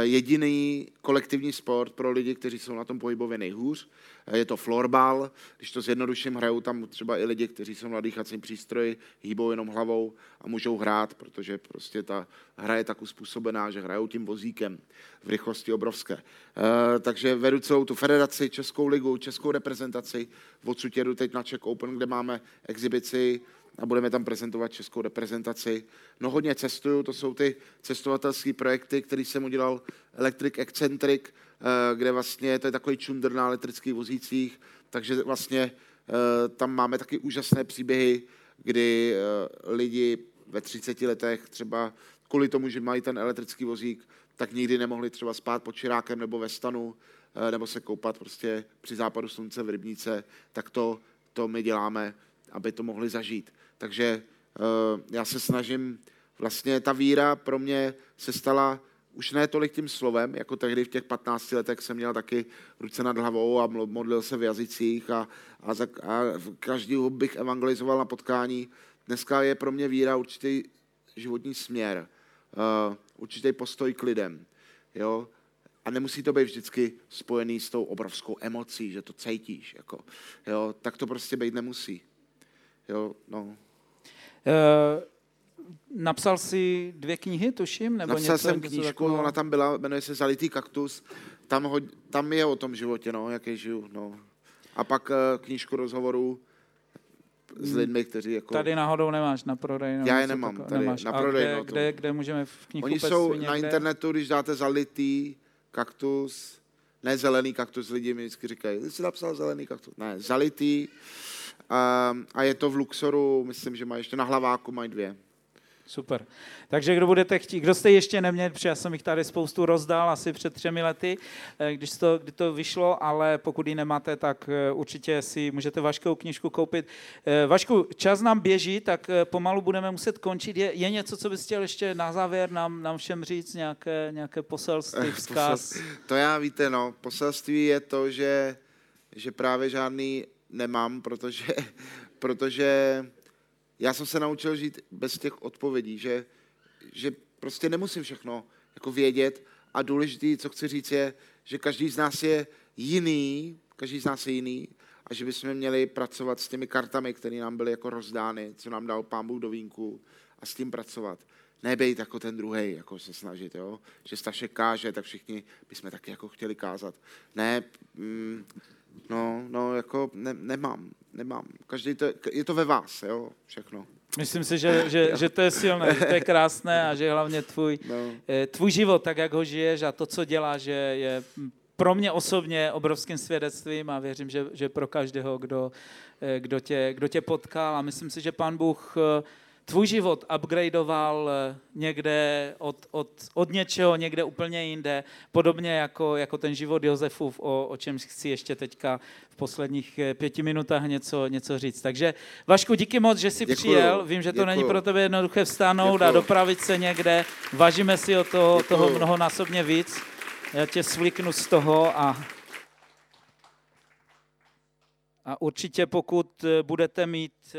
jediný kolektivní sport pro lidi, kteří jsou na tom pohybově nejhůř. Eh, je to florbal, když to zjednoduším, hrajou tam třeba i lidi, kteří jsou na dýchacím přístroji, hýbou jenom hlavou a můžou hrát, protože prostě ta hra je tak uspůsobená, že hrajou tím vozíkem v rychlosti obrovské. E, takže vedu celou tu federaci, Českou ligu, Českou reprezentaci. Odsud jedu teď na Czech Open, kde máme exibici a budeme tam prezentovat českou reprezentaci. No hodně cestuju, to jsou ty cestovatelské projekty, který jsem udělal Electric Eccentric, eh, kde vlastně to je takový čundr na elektrických vozících, takže vlastně eh, tam máme taky úžasné příběhy, kdy eh, lidi ve 30 letech třeba kvůli tomu, že mají ten elektrický vozík, tak nikdy nemohli třeba spát pod čirákem nebo ve stanu, nebo se koupat prostě při západu slunce v rybníce, tak to, to my děláme, aby to mohli zažít. Takže uh, já se snažím, vlastně ta víra pro mě se stala už ne tolik tím slovem, jako tehdy v těch 15 letech jsem měl taky ruce nad hlavou a modlil se v jazycích a, a, za, a každý bych evangelizoval na potkání. Dneska je pro mě víra určitý životní směr, uh, určitý postoj k lidem. Jo? A nemusí to být vždycky spojený s tou obrovskou emocí, že to cítíš. Jako, jo? Tak to prostě být nemusí. Jo, no. Uh, napsal si dvě knihy, tuším? Nebo Napsal něco, jsem knížku, takového? ona tam byla, jmenuje se Zalitý kaktus. Tam, ho, tam je o tom životě, no, jaký žiju. No. A pak uh, knížku rozhovorů s hmm. lidmi, kteří jako... Tady náhodou nemáš na prodej? Já je nemám, tako, tady nemáš. na prodej. kde, no, kde, kde můžeme v knihu Oni jsou někde? na internetu, když dáte zalitý kaktus, ne zelený kaktus, lidi mi vždycky říkají, jsi napsal zelený kaktus. Ne, zalitý a, a je to v Luxoru, myslím, že má ještě na hlaváku mají dvě. Super. Takže kdo budete chtít, kdo jste ještě neměli, protože já jsem jich tady spoustu rozdal asi před třemi lety, eh, když to, kdy to vyšlo, ale pokud ji nemáte, tak eh, určitě si můžete Vaškou knižku koupit. Eh, Vašku, čas nám běží, tak pomalu budeme muset končit. Je, je něco, co bys chtěl ještě na závěr nám, nám všem říct, nějaké, nějaké poselství, vzkaz? To já víte, no, poselství je to, že, že právě žádný nemám, protože, protože já jsem se naučil žít bez těch odpovědí, že, že prostě nemusím všechno jako vědět a důležitý, co chci říct, je, že každý z nás je jiný, každý z nás je jiný a že bychom měli pracovat s těmi kartami, které nám byly jako rozdány, co nám dal pán Bůh do vínku a s tím pracovat. Nebejt jako ten druhý, jako se snažit, jo? že Stašek káže, tak všichni bychom taky jako chtěli kázat. Ne, mm, No, no, jako ne, nemám, nemám. Každý to, je to ve vás, jo, všechno. Myslím si, že, že, že to je silné, že to je krásné a že hlavně tvůj, no. Eh, tvůj život, tak jak ho žiješ a to, co děláš, je, je pro mě osobně obrovským svědectvím a věřím, že, že pro každého, kdo, eh, kdo, tě, kdo tě potkal. A myslím si, že pán Bůh eh, tvůj život upgradeoval eh, někde od, od, od něčeho, někde úplně jinde, podobně jako, jako ten život Josefův, o, o čem chci ještě teďka v posledních eh, pěti minutách něco, něco říct. Takže Vašku, díky moc, že jsi děkuju, přijel. Vím, že to děkuju. není pro tebe jednoduché vstánout děkuju. a dopravit se někde. Vážíme si o toho, toho mnohonásobně víc. Já tě svliknu z toho a a určitě pokud eh, budete mít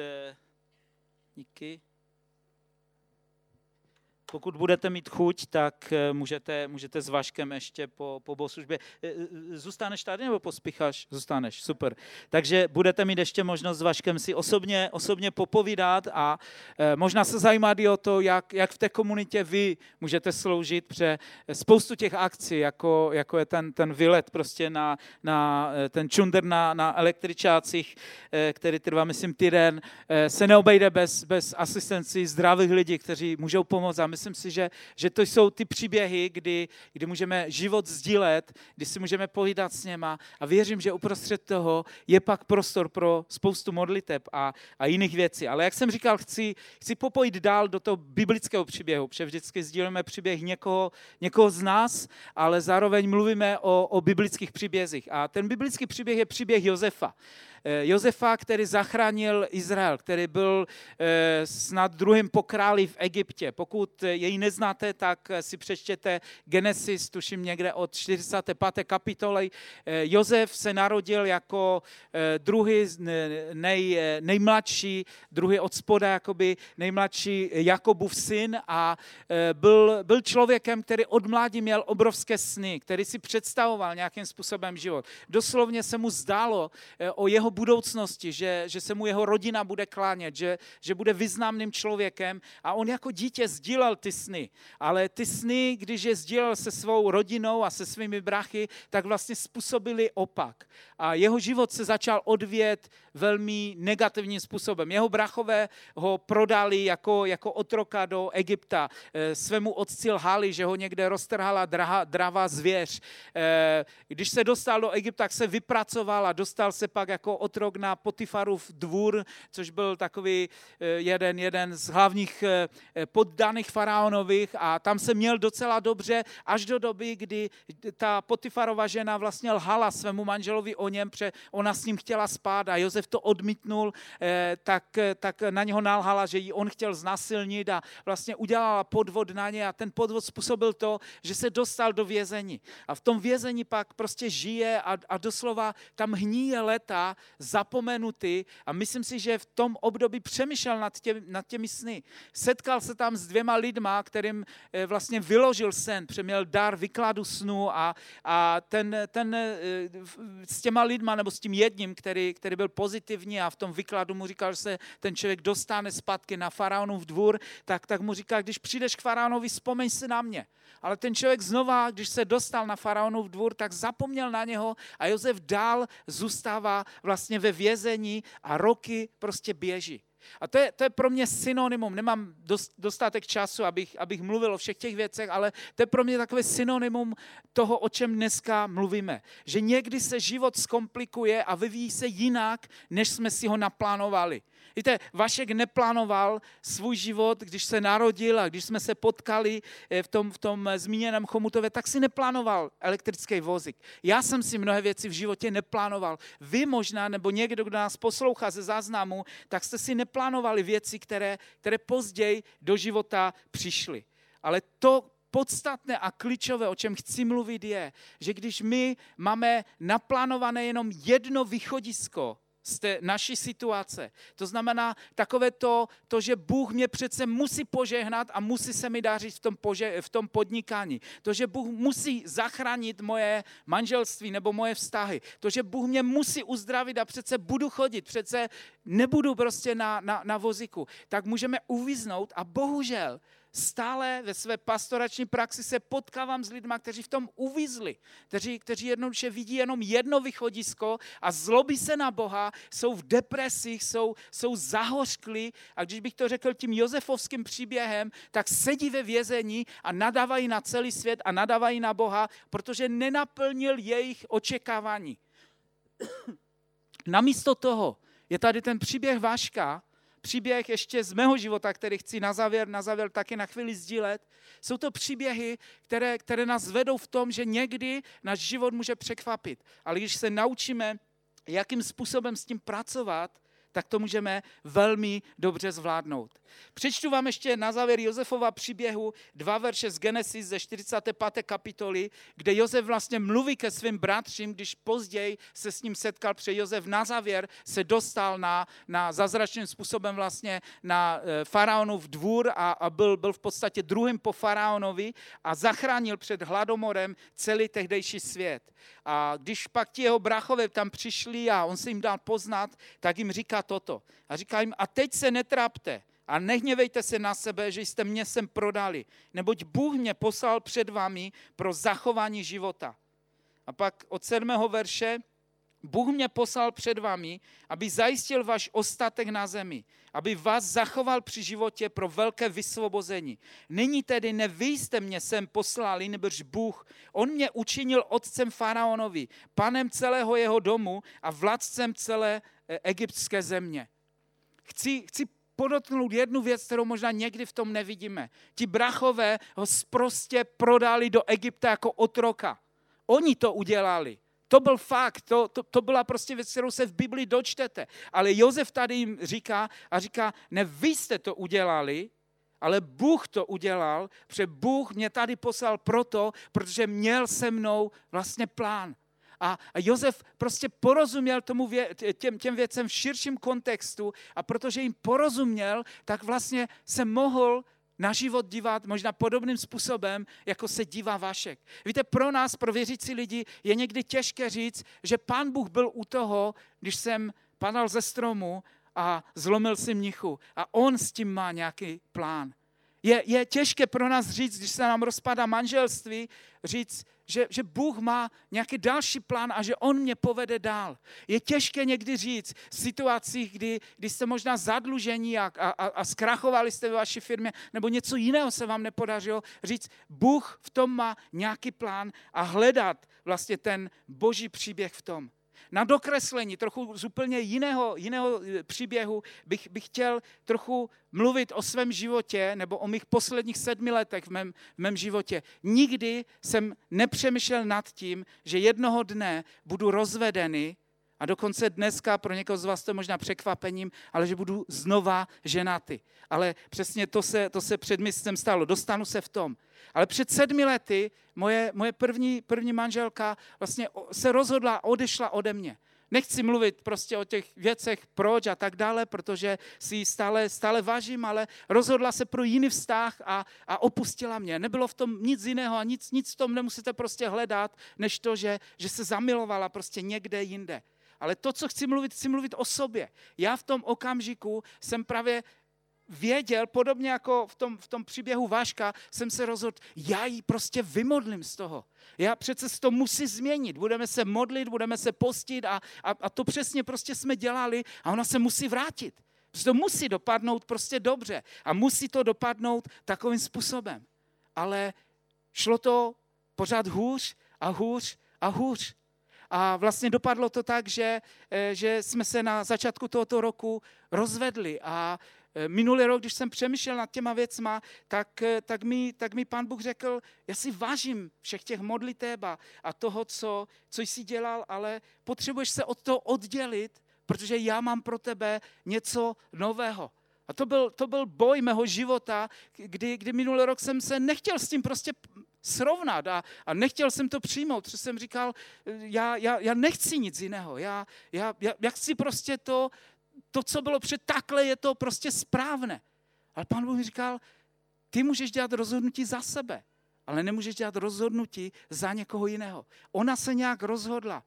díky. Pokud budete mít chuť, tak eh, můžete, můžete s Vaškem ještě po, po bohoslužbě. Eh, eh, zůstaneš tady nebo pospícháš? Zůstaneš, super. Takže budete mít ještě možnost s Vaškem si osobně, osobně popovídat a možná se zajímat i o to, jak, jak v té komunitě vy můžete sloužit pře spoustu těch akcí, jako, jako je ten, ten výlet prostě na, na ten čunder na, na električácích, který trvá, myslím, týden, se neobejde bez, bez asistenci zdravých lidí, kteří můžou pomoct a my myslím si, že, že to jsou ty příběhy, kdy, kdy můžeme život sdílet, kdy si můžeme povídat s něma a věřím, že uprostřed toho je pak prostor pro spoustu modliteb a, a jiných věcí. Ale jak jsem říkal, chci, chci popojit dál do toho biblického příběhu, protože vždycky sdílíme příběh někoho, někoho z nás, ale zároveň mluvíme o, o biblických příbězích. A ten biblický příběh je příběh Josefa. Eh, Josefa, který zachránil Izrael, který byl eh, snad druhým pokráli v Egyptě. Pokud jej neznáte, tak si přečtěte Genesis, tuším někde od 45. kapitoly. Eh, Josef se narodil jako druhý nej, nejmladší, druhý od spoda, jakoby nejmladší Jakobův syn a byl, byl člověkem, který od mládí měl obrovské sny, který si představoval nějakým způsobem život. Doslovně se mu zdálo o jeho budoucnosti, že, že se mu jeho rodina bude klánět, že, že bude významným člověkem a on jako dítě sdílel ty sny. Ale ty sny, když je sdílel se svou rodinou a se svými brachy, tak vlastně způsobili opak. A jeho život se začal odvět velmi negativním způsobem. Jeho brachové ho prodali jako, jako otroka do Egypta. Eh, svému otci lhali, že ho někde roztrhala draha, dravá zvěř. Eh, když se dostal do Egypta, tak se vypracoval a dostal se pak jako otrok na Potifarův dvůr, což byl takový eh, jeden, jeden z hlavních poddaných faraonových a tam se měl docela dobře až do doby, kdy ta Potifarova žena vlastně lhala svému manželovi o něm, protože ona s ním chtěla spát a Josef to odmítnul, eh, tak, tak na něho nalhala, že ji on chtěl znasilnit a vlastně udělala podvod na ně a ten podvod způsobil to, že se dostal do vězení. A v tom vězení pak prostě žije a, a doslova tam hníje leta zapomenutý a myslím si, že v tom období přemýšlel nad, tě, nad těmi sny. Setkal se tam s dvěma lidma, kterým eh, vlastně vyložil sen, přeměl dar vykladu snu a, a ten, ten eh, s těma lidma, nebo s tím jedním, který, který byl pozitivní a v tom vykladu mu říkal, že se ten člověk dostane zpátky na faraonův dvůr, tak, tak mu říkal, když přijdeš k faraonovi, vzpomeň si na mě. Ale ten člověk znova, když se dostal na faraonův dvůr, tak zapomněl na něho a Josef dál zůstává vlastně ve vězení a roky prostě běží. A to je, to je pro mě synonymum. Nemám dost, dostatek času, abych, abych mluvil o všech těch věcech, ale to je pro mě takové synonymum toho, o čem dneska mluvíme. Že někdy se život zkomplikuje a vyvíjí se jinak, než jsme si ho naplánovali. Víte, Vašek neplánoval svůj život, když se narodil a když jsme se potkali eh, v tom, v tom zmíněném Chomutově, tak si neplánoval elektrický vozík. Já jsem si mnohé věci v životě neplánoval. Vy možná, nebo někdo, kdo nás poslouchá ze záznamu, tak jste si neplánovali věci, které, které později do života přišly. Ale to, podstatné a klíčové, o čem chci mluvit, je, že když my máme naplánované jenom jedno východisko, z té naší situace. To znamená takové to, to, že Bůh mě přece musí požehnat a musí se mi dařit v tom, pože, v tom podnikání. To, že Bůh musí zachránit moje manželství nebo moje vztahy. To, že Bůh mě musí uzdravit a přece budu chodit, přece nebudu prostě na, na, na voziku. Tak můžeme uvíznout a bohužel stále ve své pastorační praxi se potkávám s lidmi, kteří v tom uvízli, kteří, kteří jednoduše vidí jenom jedno východisko a zlobí se na Boha, jsou v depresích, jsou, jsou zahořklí a když bych to řekl tím josefovským příběhem, tak sedí ve vězení a nadávají na celý svět a nadávají na Boha, protože nenaplnil jejich očekávání. Namísto toho je tady ten příběh Váška, příběh ještě z mého života, který chci na závěr, na závěr taky na chvíli sdílet. Jsou to příběhy, které, které nás vedou v tom, že někdy náš život může překvapit. Ale když se naučíme, jakým způsobem s tím pracovat, tak to můžeme velmi dobře zvládnout. Přečtu vám ještě na závěr Josefova příběhu dva verše z Genesis ze 45. kapitoly, kde Josef vlastně mluví ke svým bratřím, když později se s ním setkal, protože Josef na závěr se dostal na, na zázračným způsobem vlastně na eh, faraonův dvůr a, a byl, byl v podstatě druhým po faraonovi a zachránil před hladomorem celý tehdejší svět. A když pak ti jeho brachové tam přišli a on se jim dal poznat, tak jim říká toto. A říká jim, a teď se netrápte, a nehněvejte se na sebe, že jste mě sem prodali, neboť Bůh mě poslal před vámi pro zachování života. A pak od sedmého verše Bůh mě poslal před vámi, aby zajistil váš ostatek na zemi, aby vás zachoval při životě pro velké vysvobození. Nyní tedy ne vy jste mě sem poslali, nebož Bůh. On mě učinil otcem faraonovi, panem celého jeho domu a vládcem celé eh, egyptské země. Chci, chci podotknout jednu věc, kterou možná někdy v tom nevidíme. Ti brachové ho prostě prodali do Egypta jako otroka. Oni to udělali. To byl fakt, to, to, to byla prostě věc, kterou se v Biblii dočtete. Ale Jozef tady jim říká a říká, ne vy jste to udělali, ale Bůh to udělal, protože Bůh mě tady poslal proto, protože měl se mnou vlastně plán. A, Josef prostě porozuměl tomu vě, těm, těm věcem v širším kontextu a protože jim porozuměl, tak vlastně se mohl na život dívat možná podobným způsobem, jako se dívá Vašek. Víte, pro nás, pro věřící lidi, je někdy těžké říct, že pán Bůh byl u toho, když jsem padal ze stromu a zlomil si mnichu. A on s tím má nějaký plán. Je, je těžké pro nás říct, když se nám rozpadá manželství, říct, že, že Bůh má nějaký další plán a že On mě povede dál. Je těžké někdy říct v situacích, kdy, kdy jste možná zadlužení a, a, a zkrachovali jste ve vaší firmě, nebo něco jiného se vám nepodařilo, říct, Bůh v tom má nějaký plán a hledat vlastně ten boží příběh v tom na dokreslení trochu z úplně jiného, jiného eh, příběhu bych, bych chtěl trochu mluvit o svém životě nebo o mých posledních sedmi letech v mém, v mém životě. Nikdy jsem nepřemýšlel nad tím, že jednoho dne budu rozvedený a dokonce dneska, pro někoho z vás to je možná překvapením, ale že budu znova ženatý. Ale přesně to se, to se před měsícem stalo. Dostanu se v tom. Ale před sedmi lety moje, moje první, první manželka vlastně se rozhodla, odešla ode mě. Nechci mluvit prostě o těch věcech, proč a tak dále, protože si ji stále, stále vážím, ale rozhodla se pro jiný vztah a, a opustila mě. Nebylo v tom nic jiného a nic, nic v tom nemusíte prostě hledat, než to, že, že se zamilovala prostě někde jinde. Ale to, co chci mluvit, chci mluvit o sobě. Já v tom okamžiku jsem právě věděl, podobně jako v tom, v tom příběhu Váška, jsem se rozhodl, já ji prostě vymodlím z toho. Já přece to musí změnit. Budeme se modlit, budeme se postit a, a, a to přesně prostě jsme dělali a ona se musí vrátit. To musí dopadnout prostě dobře a musí to dopadnout takovým způsobem. Ale šlo to pořád hůř a hůř a hůř. A vlastně dopadlo to tak, že, eh, že jsme se na začátku tohoto roku rozvedli a eh, Minulý rok, když jsem přemýšlel nad těma věcma, tak, eh, tak, mi, tak mi pán Bůh řekl, já si vážím všech těch modliteb a, a toho, co, co jsi dělal, ale potřebuješ se od toho oddělit, protože já mám pro tebe něco nového. A to byl, to byl boj mého života, kdy, kdy minulý rok jsem se nechtěl s tím prostě srovnat a, a nechtěl jsem to přijmout, protože jsem říkal, já, já, já nechci nic jiného, já, já, já, já chci prostě to, to, co bylo před takhle, je to prostě správné. Ale pán Bůh mi říkal, ty můžeš dělat rozhodnutí za sebe, ale nemůžeš dělat rozhodnutí za někoho jiného. Ona se nějak rozhodla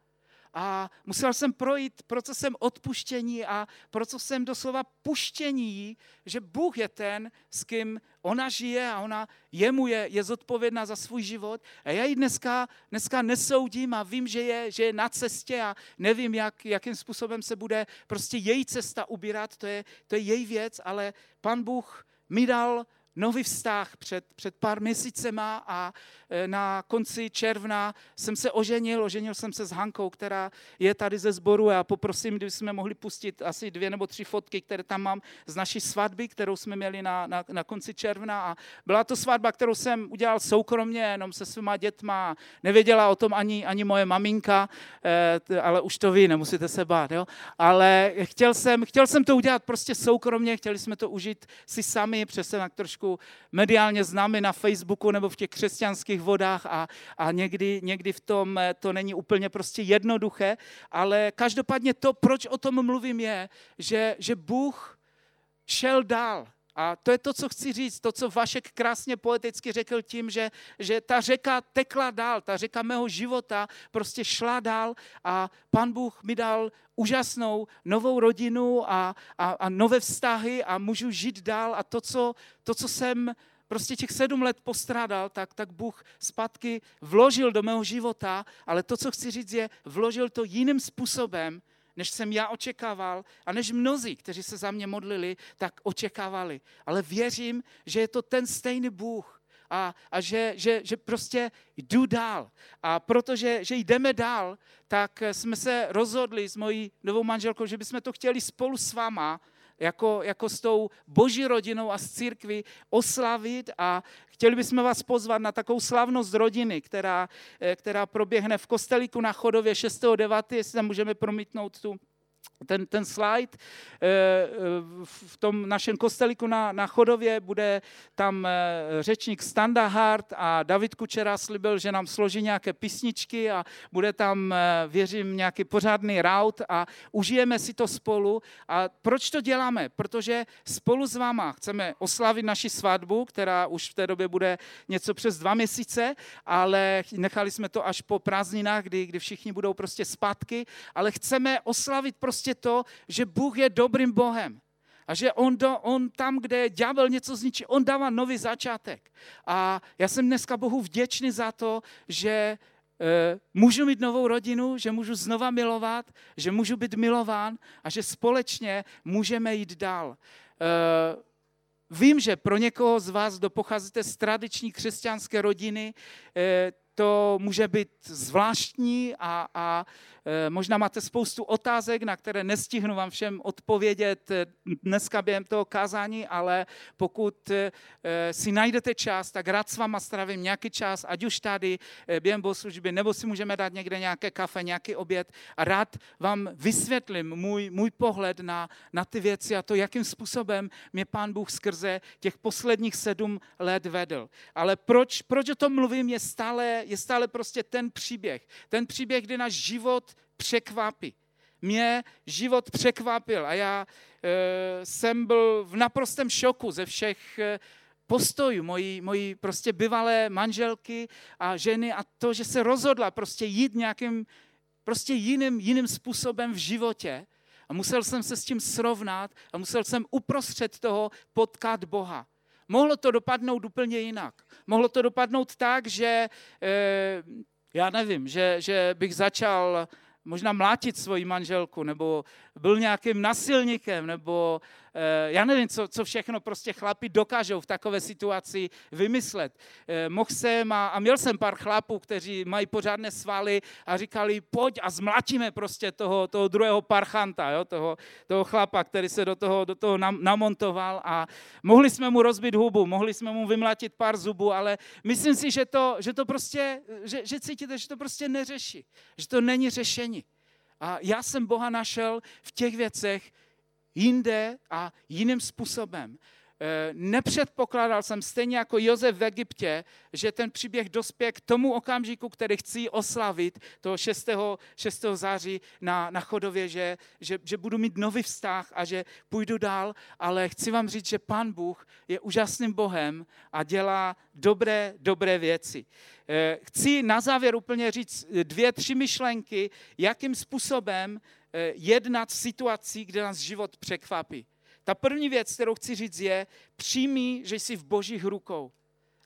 a musel jsem projít procesem odpuštění a procesem doslova puštění, že Bůh je ten, s kým ona žije a ona jemu je, je zodpovědná za svůj život. A já ji dneska, dneska nesoudím a vím, že je, že je na cestě a nevím, jak, jakým způsobem se bude prostě její cesta ubírat, to je, to je její věc, ale pan Bůh mi dal nový vztah. Před, před pár měsícema a e, na konci června jsem se oženil, oženil jsem se s Hankou, která je tady ze sboru a poprosím, kdyby jsme mohli pustit asi dvě nebo tři fotky, které tam mám z naší svatby, kterou jsme měli na, na, na konci června. A byla to svatba, kterou jsem udělal soukromně, jenom se svýma dětma, nevěděla o tom ani, ani moje maminka, e, ale už to ví, nemusíte se bát, jo? ale chtěl jsem, chtěl jsem to udělat prostě soukromně, chtěli jsme to užít si sami, přesně tak trošku trošku mediálně známy na Facebooku nebo v těch křesťanských vodách a, a někdy, někdy v tom eh, to není úplně prostě jednoduché, ale každopádně to, proč o tom mluvím, je, že, že Bůh šel dál. A to je to, co chci říct, to, co Vašek krásně poeticky řekl tím, že, že ta řeka tekla dál, ta řeka mého života prostě šla dál a pan Bůh mi dal úžasnou novou rodinu a, a, a nové vztahy a můžu žít dál. A to co, to, co jsem prostě těch sedm let postrádal, tak, tak Bůh zpátky vložil do mého života, ale to, co chci říct, je, vložil to jiným způsobem, než jsem já očekával a než mnozí, kteří se za mě modlili, tak očekávali. Ale věřím, že je to ten stejný Bůh a, a že, že, že prostě jdu dál. A protože že jdeme dál, tak jsme se rozhodli s mojí novou manželkou, že bychom to chtěli spolu s váma jako, jako s tou boží rodinou a s církví oslavit a chtěli bychom vás pozvat na takovou slavnost rodiny, která, eh, která proběhne v kostelíku na Chodově 6.9., jestli tam můžeme promítnout tu ten, ten slide eh, eh, v tom našem kostelíku na, na Chodově bude tam eh, řečník Standa Hart a David Kučera slibil, že nám složí nějaké písničky a bude tam, věřím, nějaký pořádný raut a užijeme si to spolu. A proč to děláme? Protože spolu s váma chceme oslavit naši svatbu, která už v té době bude něco přes dva měsíce, ale nechali jsme to až po prázdninách, kdy, kdy všichni budou prostě zpátky, ale chceme oslavit prostě prostě to, že Bůh je dobrým Bohem. A že on, do, on tam, kde ďábel něco zničí, on dává nový začátek. A já jsem dneska Bohu vděčný za to, že e, můžu mít novou rodinu, že můžu znova milovat, že můžu být milován a že společně můžeme jít dál. E, vím, že pro někoho z vás, kdo pocházíte z tradiční křesťanské rodiny, e, to může být zvláštní a, a Eh, možná máte spoustu otázek, na které nestihnu vám všem odpovědět eh, dneska během toho kázání, ale pokud eh, si najdete čas, tak rád s váma strávím nějaký čas, ať už tady během bohoslužby, nebo si můžeme dát někde nějaké kafe, nějaký oběd a rád vám vysvětlím můj, můj pohled na, na ty věci a to, jakým způsobem mě Pán Bůh skrze těch posledních sedm let vedl. Ale proč, proč o tom mluvím, je stále, je stále prostě ten příběh. Ten příběh, kdy náš život překvapí. Mě život překvapil a já e, jsem byl v naprostém šoku ze všech e, postojů mojí, mojí prostě bývalé manželky a ženy a to, že se rozhodla prostě jít nějakým prostě jiným, jiným způsobem v životě a musel jsem se s tím srovnat a musel jsem uprostřed toho potkat Boha. Mohlo to dopadnout úplně jinak. Mohlo to dopadnout tak, že e, já nevím, že, že bych začal možná mlátit svoji manželku, nebo byl nějakým nasilníkem, nebo Eh, já nevím, co, co všechno prostě chlapi dokážou v takové situaci vymyslet. Eh, mohl jsem a, a měl jsem pár chlapů, kteří mají pořádné svaly a říkali, pojď a zmlatíme prostě toho, toho druhého parchanta, jo, toho, toho chlapa, který se do toho, do toho nam, namontoval a mohli jsme mu rozbit hubu, mohli jsme mu vymlatit pár zubů, ale myslím si, že to, že to prostě, že, že cítíte, že to prostě neřeší, že to není řešení. A já jsem Boha našel v těch věcech, jinde a jiným způsobem. Eh, nepředpokládal jsem stejně jako Josef v Egyptě, že ten příběh dospěje k tomu okamžiku, který chci oslavit, toho 6. 6. září na, na chodově, že, že, že budu mít nový vztah a že půjdu dál, ale chci vám říct, že Pán Bůh je úžasným Bohem a dělá dobré, dobré věci. Eh, chci na závěr úplně říct dvě, tři myšlenky, jakým způsobem jednat v situací, kde nás život překvapí. Ta první věc, kterou chci říct, je přijmi, že jsi v božích rukou.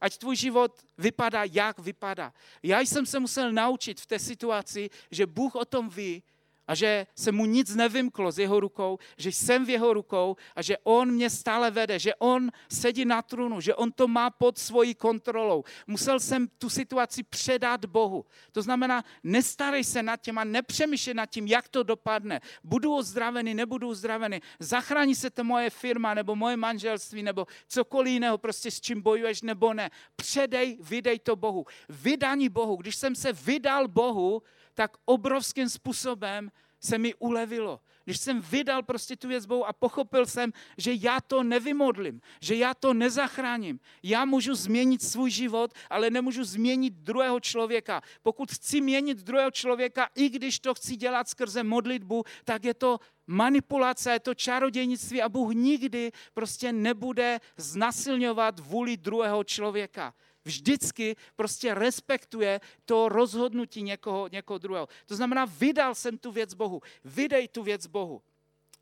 Ať tvůj život vypadá, jak vypadá. Já jsem se musel naučit v té situaci, že Bůh o tom ví a že se mu nic nevymklo z jeho rukou, že jsem v jeho rukou a že on mě stále vede, že on sedí na trůnu, že on to má pod svojí kontrolou. Musel jsem tu situaci předat Bohu. To znamená, nestarej se nad tím a nepřemýšlej nad tím, jak to dopadne. Budu uzdravený, nebudu uzdravený, zachrání se to moje firma nebo moje manželství nebo cokoliv jiného, prostě s čím bojuješ nebo ne. Předej, vydej to Bohu. Vydání Bohu. Když jsem se vydal Bohu, tak obrovským způsobem se mi ulevilo. Když jsem vydal prostě tu věc Bohu a pochopil jsem, že já to nevymodlím, že já to nezachráním. Já můžu změnit svůj život, ale nemůžu změnit druhého člověka. Pokud chci měnit druhého člověka, i když to chci dělat skrze modlitbu, tak je to manipulace, je to čarodějnictví a Bůh nikdy prostě nebude znasilňovat vůli druhého člověka vždycky prostě respektuje to rozhodnutí někoho, někoho druhého. To znamená, vydal jsem tu věc Bohu. Vydej tu věc Bohu.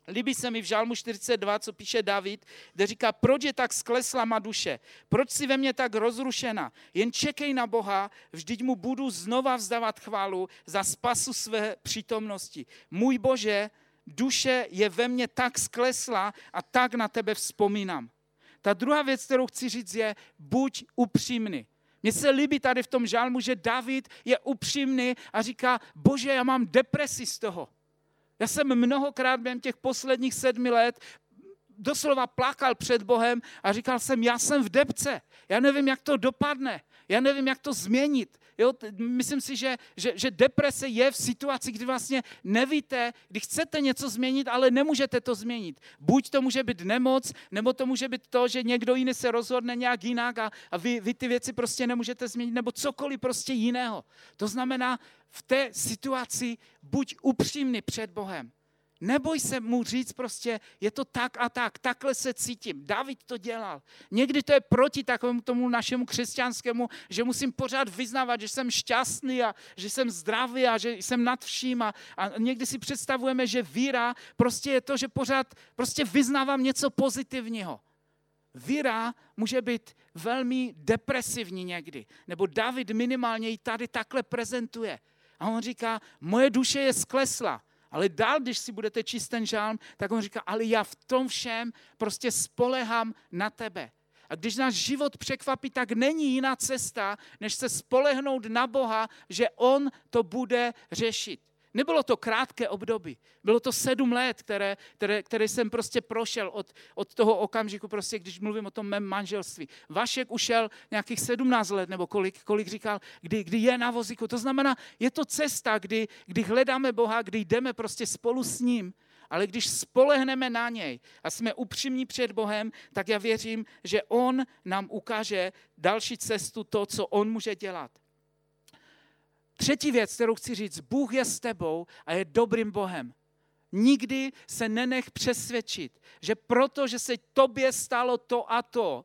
Líbí se mi v Žalmu 42, co píše David, kde říká, proč je tak sklesla má duše, proč si ve mně tak rozrušena, jen čekej na Boha, vždyť mu budu znova vzdávat chválu za spasu své přítomnosti. Můj Bože, duše je ve mně tak sklesla a tak na tebe vzpomínám. Ta druhá věc, kterou chci říct, je buď upřímný. Mně se líbí tady v tom žálmu, že David je upřímný a říká, bože, já mám depresi z toho. Já jsem mnohokrát během těch posledních sedmi let doslova plakal před Bohem a říkal jsem, já jsem v depce, já nevím, jak to dopadne, já nevím, jak to změnit. Jo, myslím si, že, že, že deprese je v situaci, kdy vlastně nevíte, kdy chcete něco změnit, ale nemůžete to změnit. Buď to může být nemoc, nebo to může být to, že někdo jiný se rozhodne nějak jinak a, a vy, vy ty věci prostě nemůžete změnit, nebo cokoliv prostě jiného. To znamená, v té situaci buď upřímný před Bohem. Neboj se mu říct prostě, je to tak a tak, takhle se cítím. David to dělal. Někdy to je proti takovému tomu našemu křesťanskému, že musím pořád vyznávat, že jsem šťastný a že jsem zdravý a že jsem nad vším a, a někdy si představujeme, že víra prostě je to, že pořád prostě vyznávám něco pozitivního. Víra může být velmi depresivní někdy. Nebo David minimálně ji tady takhle prezentuje. A on říká, moje duše je sklesla. Ale dál, když si budete číst ten žálm, tak on říká, ale já v tom všem prostě spolehám na tebe. A když náš život překvapí, tak není jiná cesta, než se spolehnout na Boha, že On to bude řešit. Nebylo to krátké období, bylo to sedm let, které, které, které jsem prostě prošel od, od toho okamžiku, prostě, když mluvím o tom mém manželství. Vašek ušel nějakých sedmnáct let, nebo kolik, kolik říkal, kdy, kdy je na vozíku. To znamená, je to cesta, kdy, kdy hledáme Boha, kdy jdeme prostě spolu s ním. Ale když spolehneme na něj a jsme upřímní před Bohem, tak já věřím, že On nám ukáže další cestu, to, co On může dělat. Třetí věc, kterou chci říct, Bůh je s tebou a je dobrým Bohem. Nikdy se nenech přesvědčit, že proto, že se tobě stalo to a to,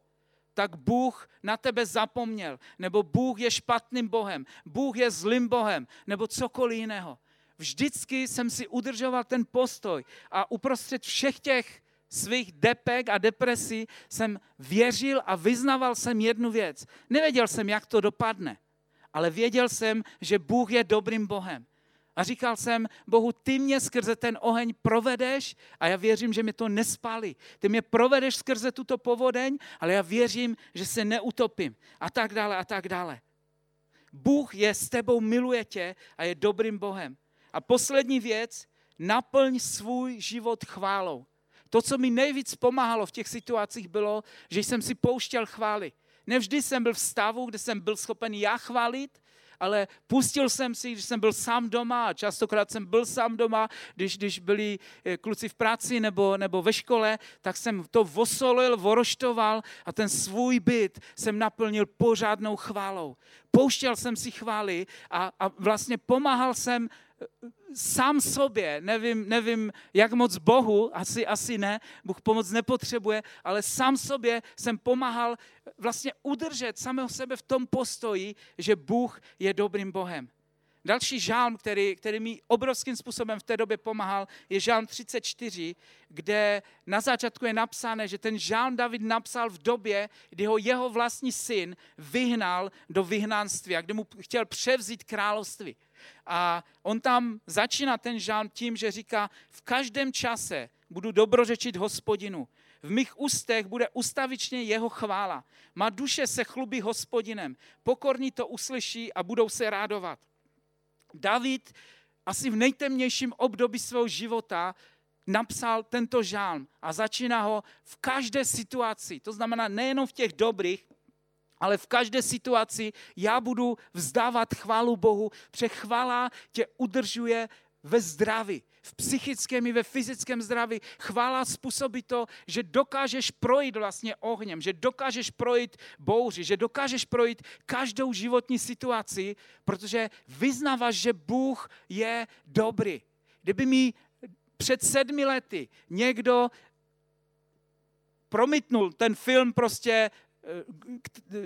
tak Bůh na tebe zapomněl, nebo Bůh je špatným Bohem, Bůh je zlým Bohem, nebo cokoliv jiného. Vždycky jsem si udržoval ten postoj a uprostřed všech těch svých depek a depresí jsem věřil a vyznaval jsem jednu věc. Nevěděl jsem, jak to dopadne ale věděl jsem, že Bůh je dobrým Bohem. A říkal jsem, Bohu, ty mě skrze ten oheň provedeš a já věřím, že mě to nespálí. Ty mě provedeš skrze tuto povodeň, ale já věřím, že se neutopím. A tak dále, a tak dále. Bůh je s tebou, miluje tě a je dobrým Bohem. A poslední věc, naplň svůj život chválou. To, co mi nejvíc pomáhalo v těch situacích, bylo, že jsem si pouštěl chvály. Nevždy jsem byl v stavu, kde jsem byl schopen já chválit, ale pustil jsem si, když jsem byl sám doma, a častokrát jsem byl sám doma, když, když byli eh, kluci v práci nebo, nebo ve škole, tak jsem to vosolil, voroštoval a ten svůj byt jsem naplnil pořádnou chválou. Pouštěl jsem si chvály a, a vlastně pomáhal jsem sám sobě, nevím, nevím, jak moc Bohu, asi, asi ne, Bůh pomoc nepotřebuje, ale sám sobě jsem pomáhal vlastně udržet samého sebe v tom postoji, že Bůh je dobrým Bohem. Další žálm, který, který mi obrovským způsobem v té době pomáhal, je žálm 34, kde na začátku je napsané, že ten žálm David napsal v době, kdy ho jeho vlastní syn vyhnal do vyhnanství a kdy mu chtěl převzít království. A on tam začíná ten žán tím, že říká, v každém čase budu dobrořečit hospodinu. V mých ústech bude ustavičně jeho chvála. Má duše se chlubí hospodinem. Pokorní to uslyší a budou se rádovat. David asi v nejtemnějším období svého života napsal tento žálm a začíná ho v každé situaci. To znamená nejenom v těch dobrých, ale v každé situaci já budu vzdávat chválu Bohu, protože chvála tě udržuje ve zdraví, v psychickém i ve fyzickém zdraví. Chvála způsobí to, že dokážeš projít vlastně ohněm, že dokážeš projít bouři, že dokážeš projít každou životní situaci, protože vyznáváš, že Bůh je dobrý. Kdyby mi před sedmi lety někdo promítnul ten film prostě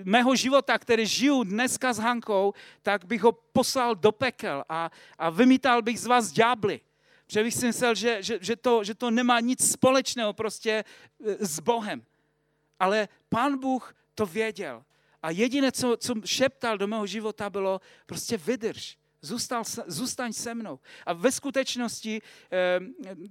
mého života, který žiju dneska s Hankou, tak bych ho poslal do pekel a, a vymítal bych z vás ďábly. Protože bych si myslel, že, že, že, to, že to nemá nic společného prostě e, s Bohem. Ale pán Bůh to věděl. A jediné, co, co šeptal do mého života, bylo prostě vydrž. Zůstal, zůstaň se mnou. A ve skutečnosti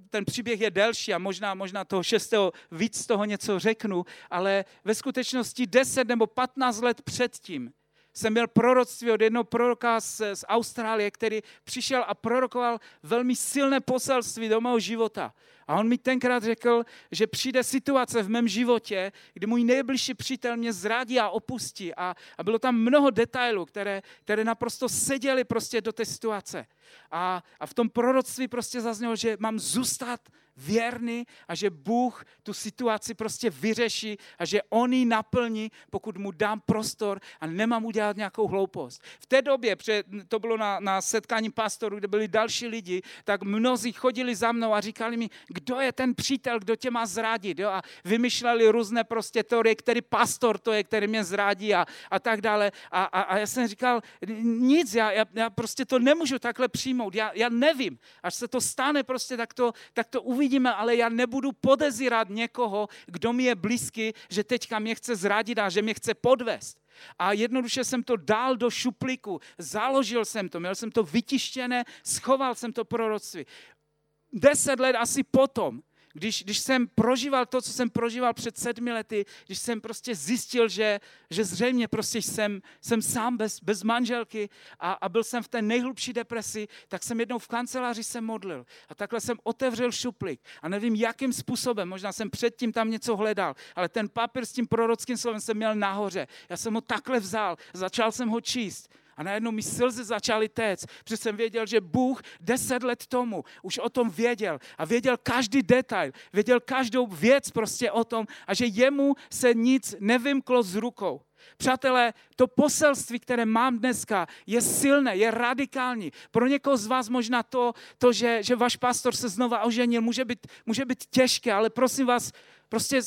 ten příběh je delší a možná, možná toho šestého víc z toho něco řeknu, ale ve skutečnosti 10 nebo 15 let předtím jsem měl proroctví od jednoho proroka z, z Austrálie, který přišel a prorokoval velmi silné poselství do mého života. A on mi tenkrát řekl, že přijde situace v mém životě, kdy můj nejbližší přítel mě zradí a opustí. A, a bylo tam mnoho detailů, které, které naprosto seděly prostě do té situace. A, a v tom proroctví prostě zaznělo, že mám zůstat věrný a že Bůh tu situaci prostě vyřeší a že On ji naplní, pokud mu dám prostor a nemám udělat nějakou hloupost. V té době, to bylo na, na setkání pastorů, kde byli další lidi, tak mnozí chodili za mnou a říkali mi, kdo je ten přítel, kdo tě má zradit. Jo? A vymýšleli různé prostě teorie, který pastor to je, který mě zradí a, a tak dále. A, a, a já jsem říkal, nic, já, já, já prostě to nemůžu takhle přijmout, já, já nevím. Až se to stane prostě, tak to, tak to uvidím uvidíme, ale já nebudu podezírat někoho, kdo mi je blízký, že teďka mě chce zradit a že mě chce podvést. A jednoduše jsem to dal do šuplíku, založil jsem to, měl jsem to vytištěné, schoval jsem to proroctví. Deset let asi potom když, když jsem prožíval to, co jsem prožíval před sedmi lety, když jsem prostě zjistil, že, že zřejmě prostě jsem, jsem sám bez, bez manželky a, a byl jsem v té nejhlubší depresi, tak jsem jednou v kanceláři se modlil a takhle jsem otevřel šuplík a nevím, jakým způsobem, možná jsem předtím tam něco hledal, ale ten papír s tím prorockým slovem jsem měl nahoře. Já jsem ho takhle vzal, začal jsem ho číst a najednou mi slzy začaly téct, protože jsem věděl, že Bůh deset let tomu už o tom věděl a věděl každý detail, věděl každou věc prostě o tom a že jemu se nic nevymklo z rukou. Přátelé, to poselství, které mám dneska, je silné, je radikální. Pro někoho z vás možná to, to že, že váš pastor se znova oženil, může být, může být těžké, ale prosím vás, prostě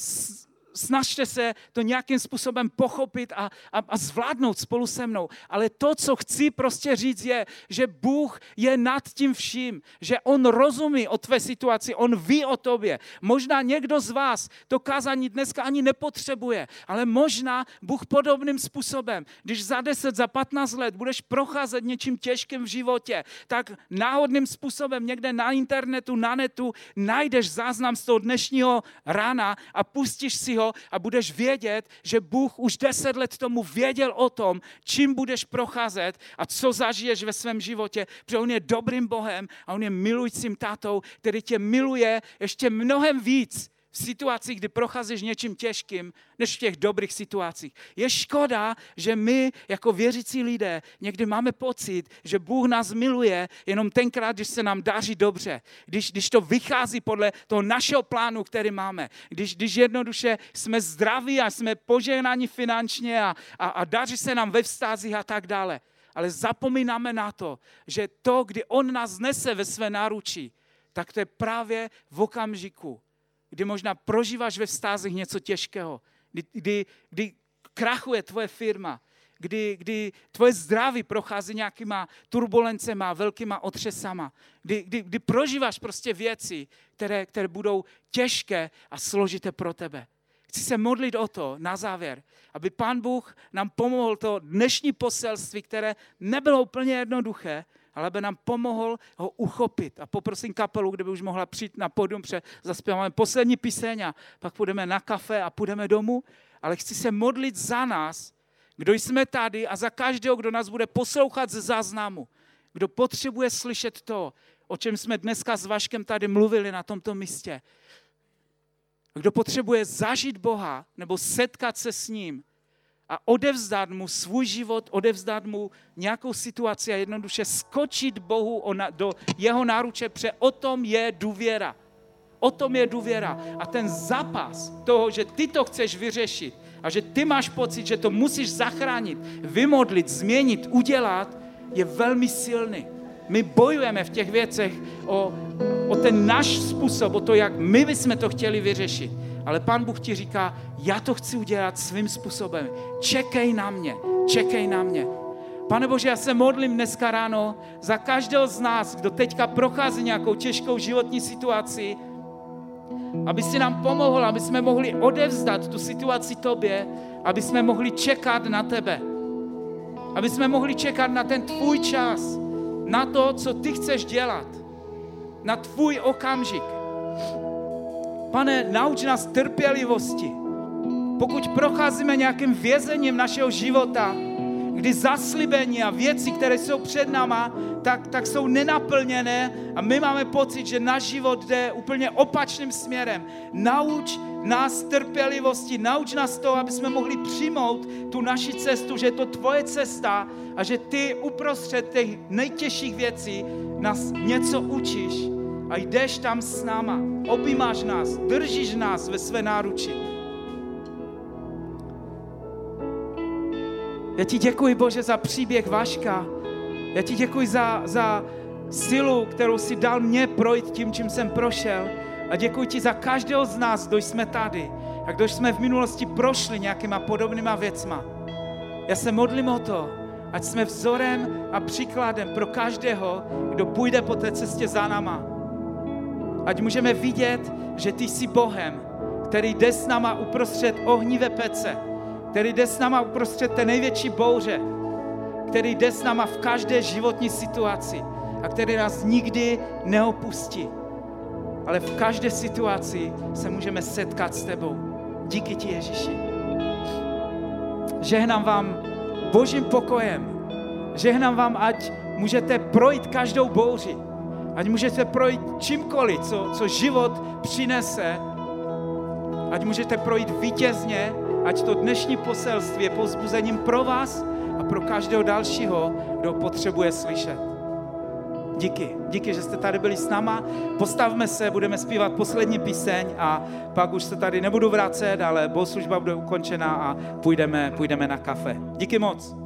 snažte se to nějakým způsobem pochopit a, a, a zvládnout spolu se mnou. Ale to, co chci prostě říct, je, že Bůh je nad tím vším, že On rozumí o tvé situaci, On ví o tobě. Možná někdo z vás to kázání dneska ani nepotřebuje, ale možná Bůh podobným způsobem, když za 10, za 15 let budeš procházet něčím těžkým v životě, tak náhodným způsobem někde na internetu, na netu najdeš záznam z toho dnešního rána a pustíš si ho a budeš vědět, že Bůh už deset let tomu věděl o tom, čím budeš procházet a co zažiješ ve svém životě, protože On je dobrým Bohem a On je milujícím tátou, který tě miluje ještě mnohem víc, v situacích, kdy procházíš něčím těžkým, než v těch dobrých situacích. Je škoda, že my jako věřící lidé někdy máme pocit, že Bůh nás miluje jenom tenkrát, když se nám daří dobře. Když, když to vychází podle toho našeho plánu, který máme. Když, když jednoduše jsme zdraví a jsme požehnáni finančně a, a, a daří se nám ve vztazích a tak dále. Ale zapomínáme na to, že to, kdy On nás nese ve své náručí, tak to je právě v okamžiku, kdy možná prožíváš ve vztazích něco těžkého, kdy, kdy, kdy krachuje tvoje firma, kdy, kdy tvoje zdraví prochází nějakýma turbulencema, velkýma otřesama, kdy, kdy, kdy prožíváš prostě věci, které, které budou těžké a složité pro tebe. Chci se modlit o to na závěr, aby Pán Bůh nám pomohl to dnešní poselství, které nebylo úplně jednoduché, ale aby nám pomohl ho uchopit. A poprosím kapelu, kdyby už mohla přijít na podium, protože zaspíváme poslední píseň a pak půjdeme na kafe a půjdeme domů. Ale chci se modlit za nás, kdo jsme tady a za každého, kdo nás bude poslouchat ze záznamu, kdo potřebuje slyšet to, o čem jsme dneska s Vaškem tady mluvili na tomto místě. Kdo potřebuje zažít Boha nebo setkat se s ním, a odevzdat mu svůj život, odevzdat mu nějakou situaci a jednoduše skočit Bohu do jeho náruče, protože o tom je důvěra. O tom je důvěra. A ten zápas toho, že ty to chceš vyřešit a že ty máš pocit, že to musíš zachránit, vymodlit, změnit, udělat, je velmi silný. My bojujeme v těch věcech o, o ten náš způsob, o to, jak my bychom to chtěli vyřešit. Ale Pán Bůh ti říká, já to chci udělat svým způsobem. Čekej na mě, čekej na mě. Pane Bože, já se modlím dneska ráno za každého z nás, kdo teďka prochází nějakou těžkou životní situaci, aby si nám pomohl, aby jsme mohli odevzdat tu situaci tobě, aby jsme mohli čekat na tebe. Aby jsme mohli čekat na ten tvůj čas, na to, co ty chceš dělat, na tvůj okamžik. Pane, nauč nás trpělivosti. Pokud procházíme nějakým vězením našeho života, kdy zaslíbení a věci, které jsou před náma, tak, tak jsou nenaplněné a my máme pocit, že náš život jde úplně opačným směrem. Nauč nás trpělivosti, nauč nás to, aby jsme mohli přijmout tu naši cestu, že je to tvoje cesta a že ty uprostřed těch nejtěžších věcí nás něco učíš a jdeš tam s náma, objímáš nás, držíš nás ve své náruči. Já ti děkuji, Bože, za příběh Vaška. Já ti děkuji za, za silu, kterou si dal mě projít tím, čím jsem prošel. A děkuji ti za každého z nás, kdo jsme tady a kdo jsme v minulosti prošli nějakýma podobnýma věcma. Já se modlím o to, ať jsme vzorem a příkladem pro každého, kdo půjde po té cestě za náma. Ať můžeme vidět, že ty jsi Bohem, který jde s náma uprostřed ohnivé pece který jde s náma uprostřed té největší bouře, který jde s náma v každé životní situaci a který nás nikdy neopustí. Ale v každé situaci se můžeme setkat s tebou. Díky ti, Ježíši. Žehnám vám božím pokojem. Žehnám vám, ať můžete projít každou bouři. Ať můžete projít čímkoliv, co, co život přinese. Ať můžete projít vítězně ať to dnešní poselství je povzbuzením pro vás a pro každého dalšího, kdo potřebuje slyšet. Díky, díky, že jste tady byli s náma. Postavme se, budeme zpívat poslední píseň a pak už se tady nebudu vracet, ale bohoslužba bude ukončena a půjdeme, půjdeme na kafe. Díky moc.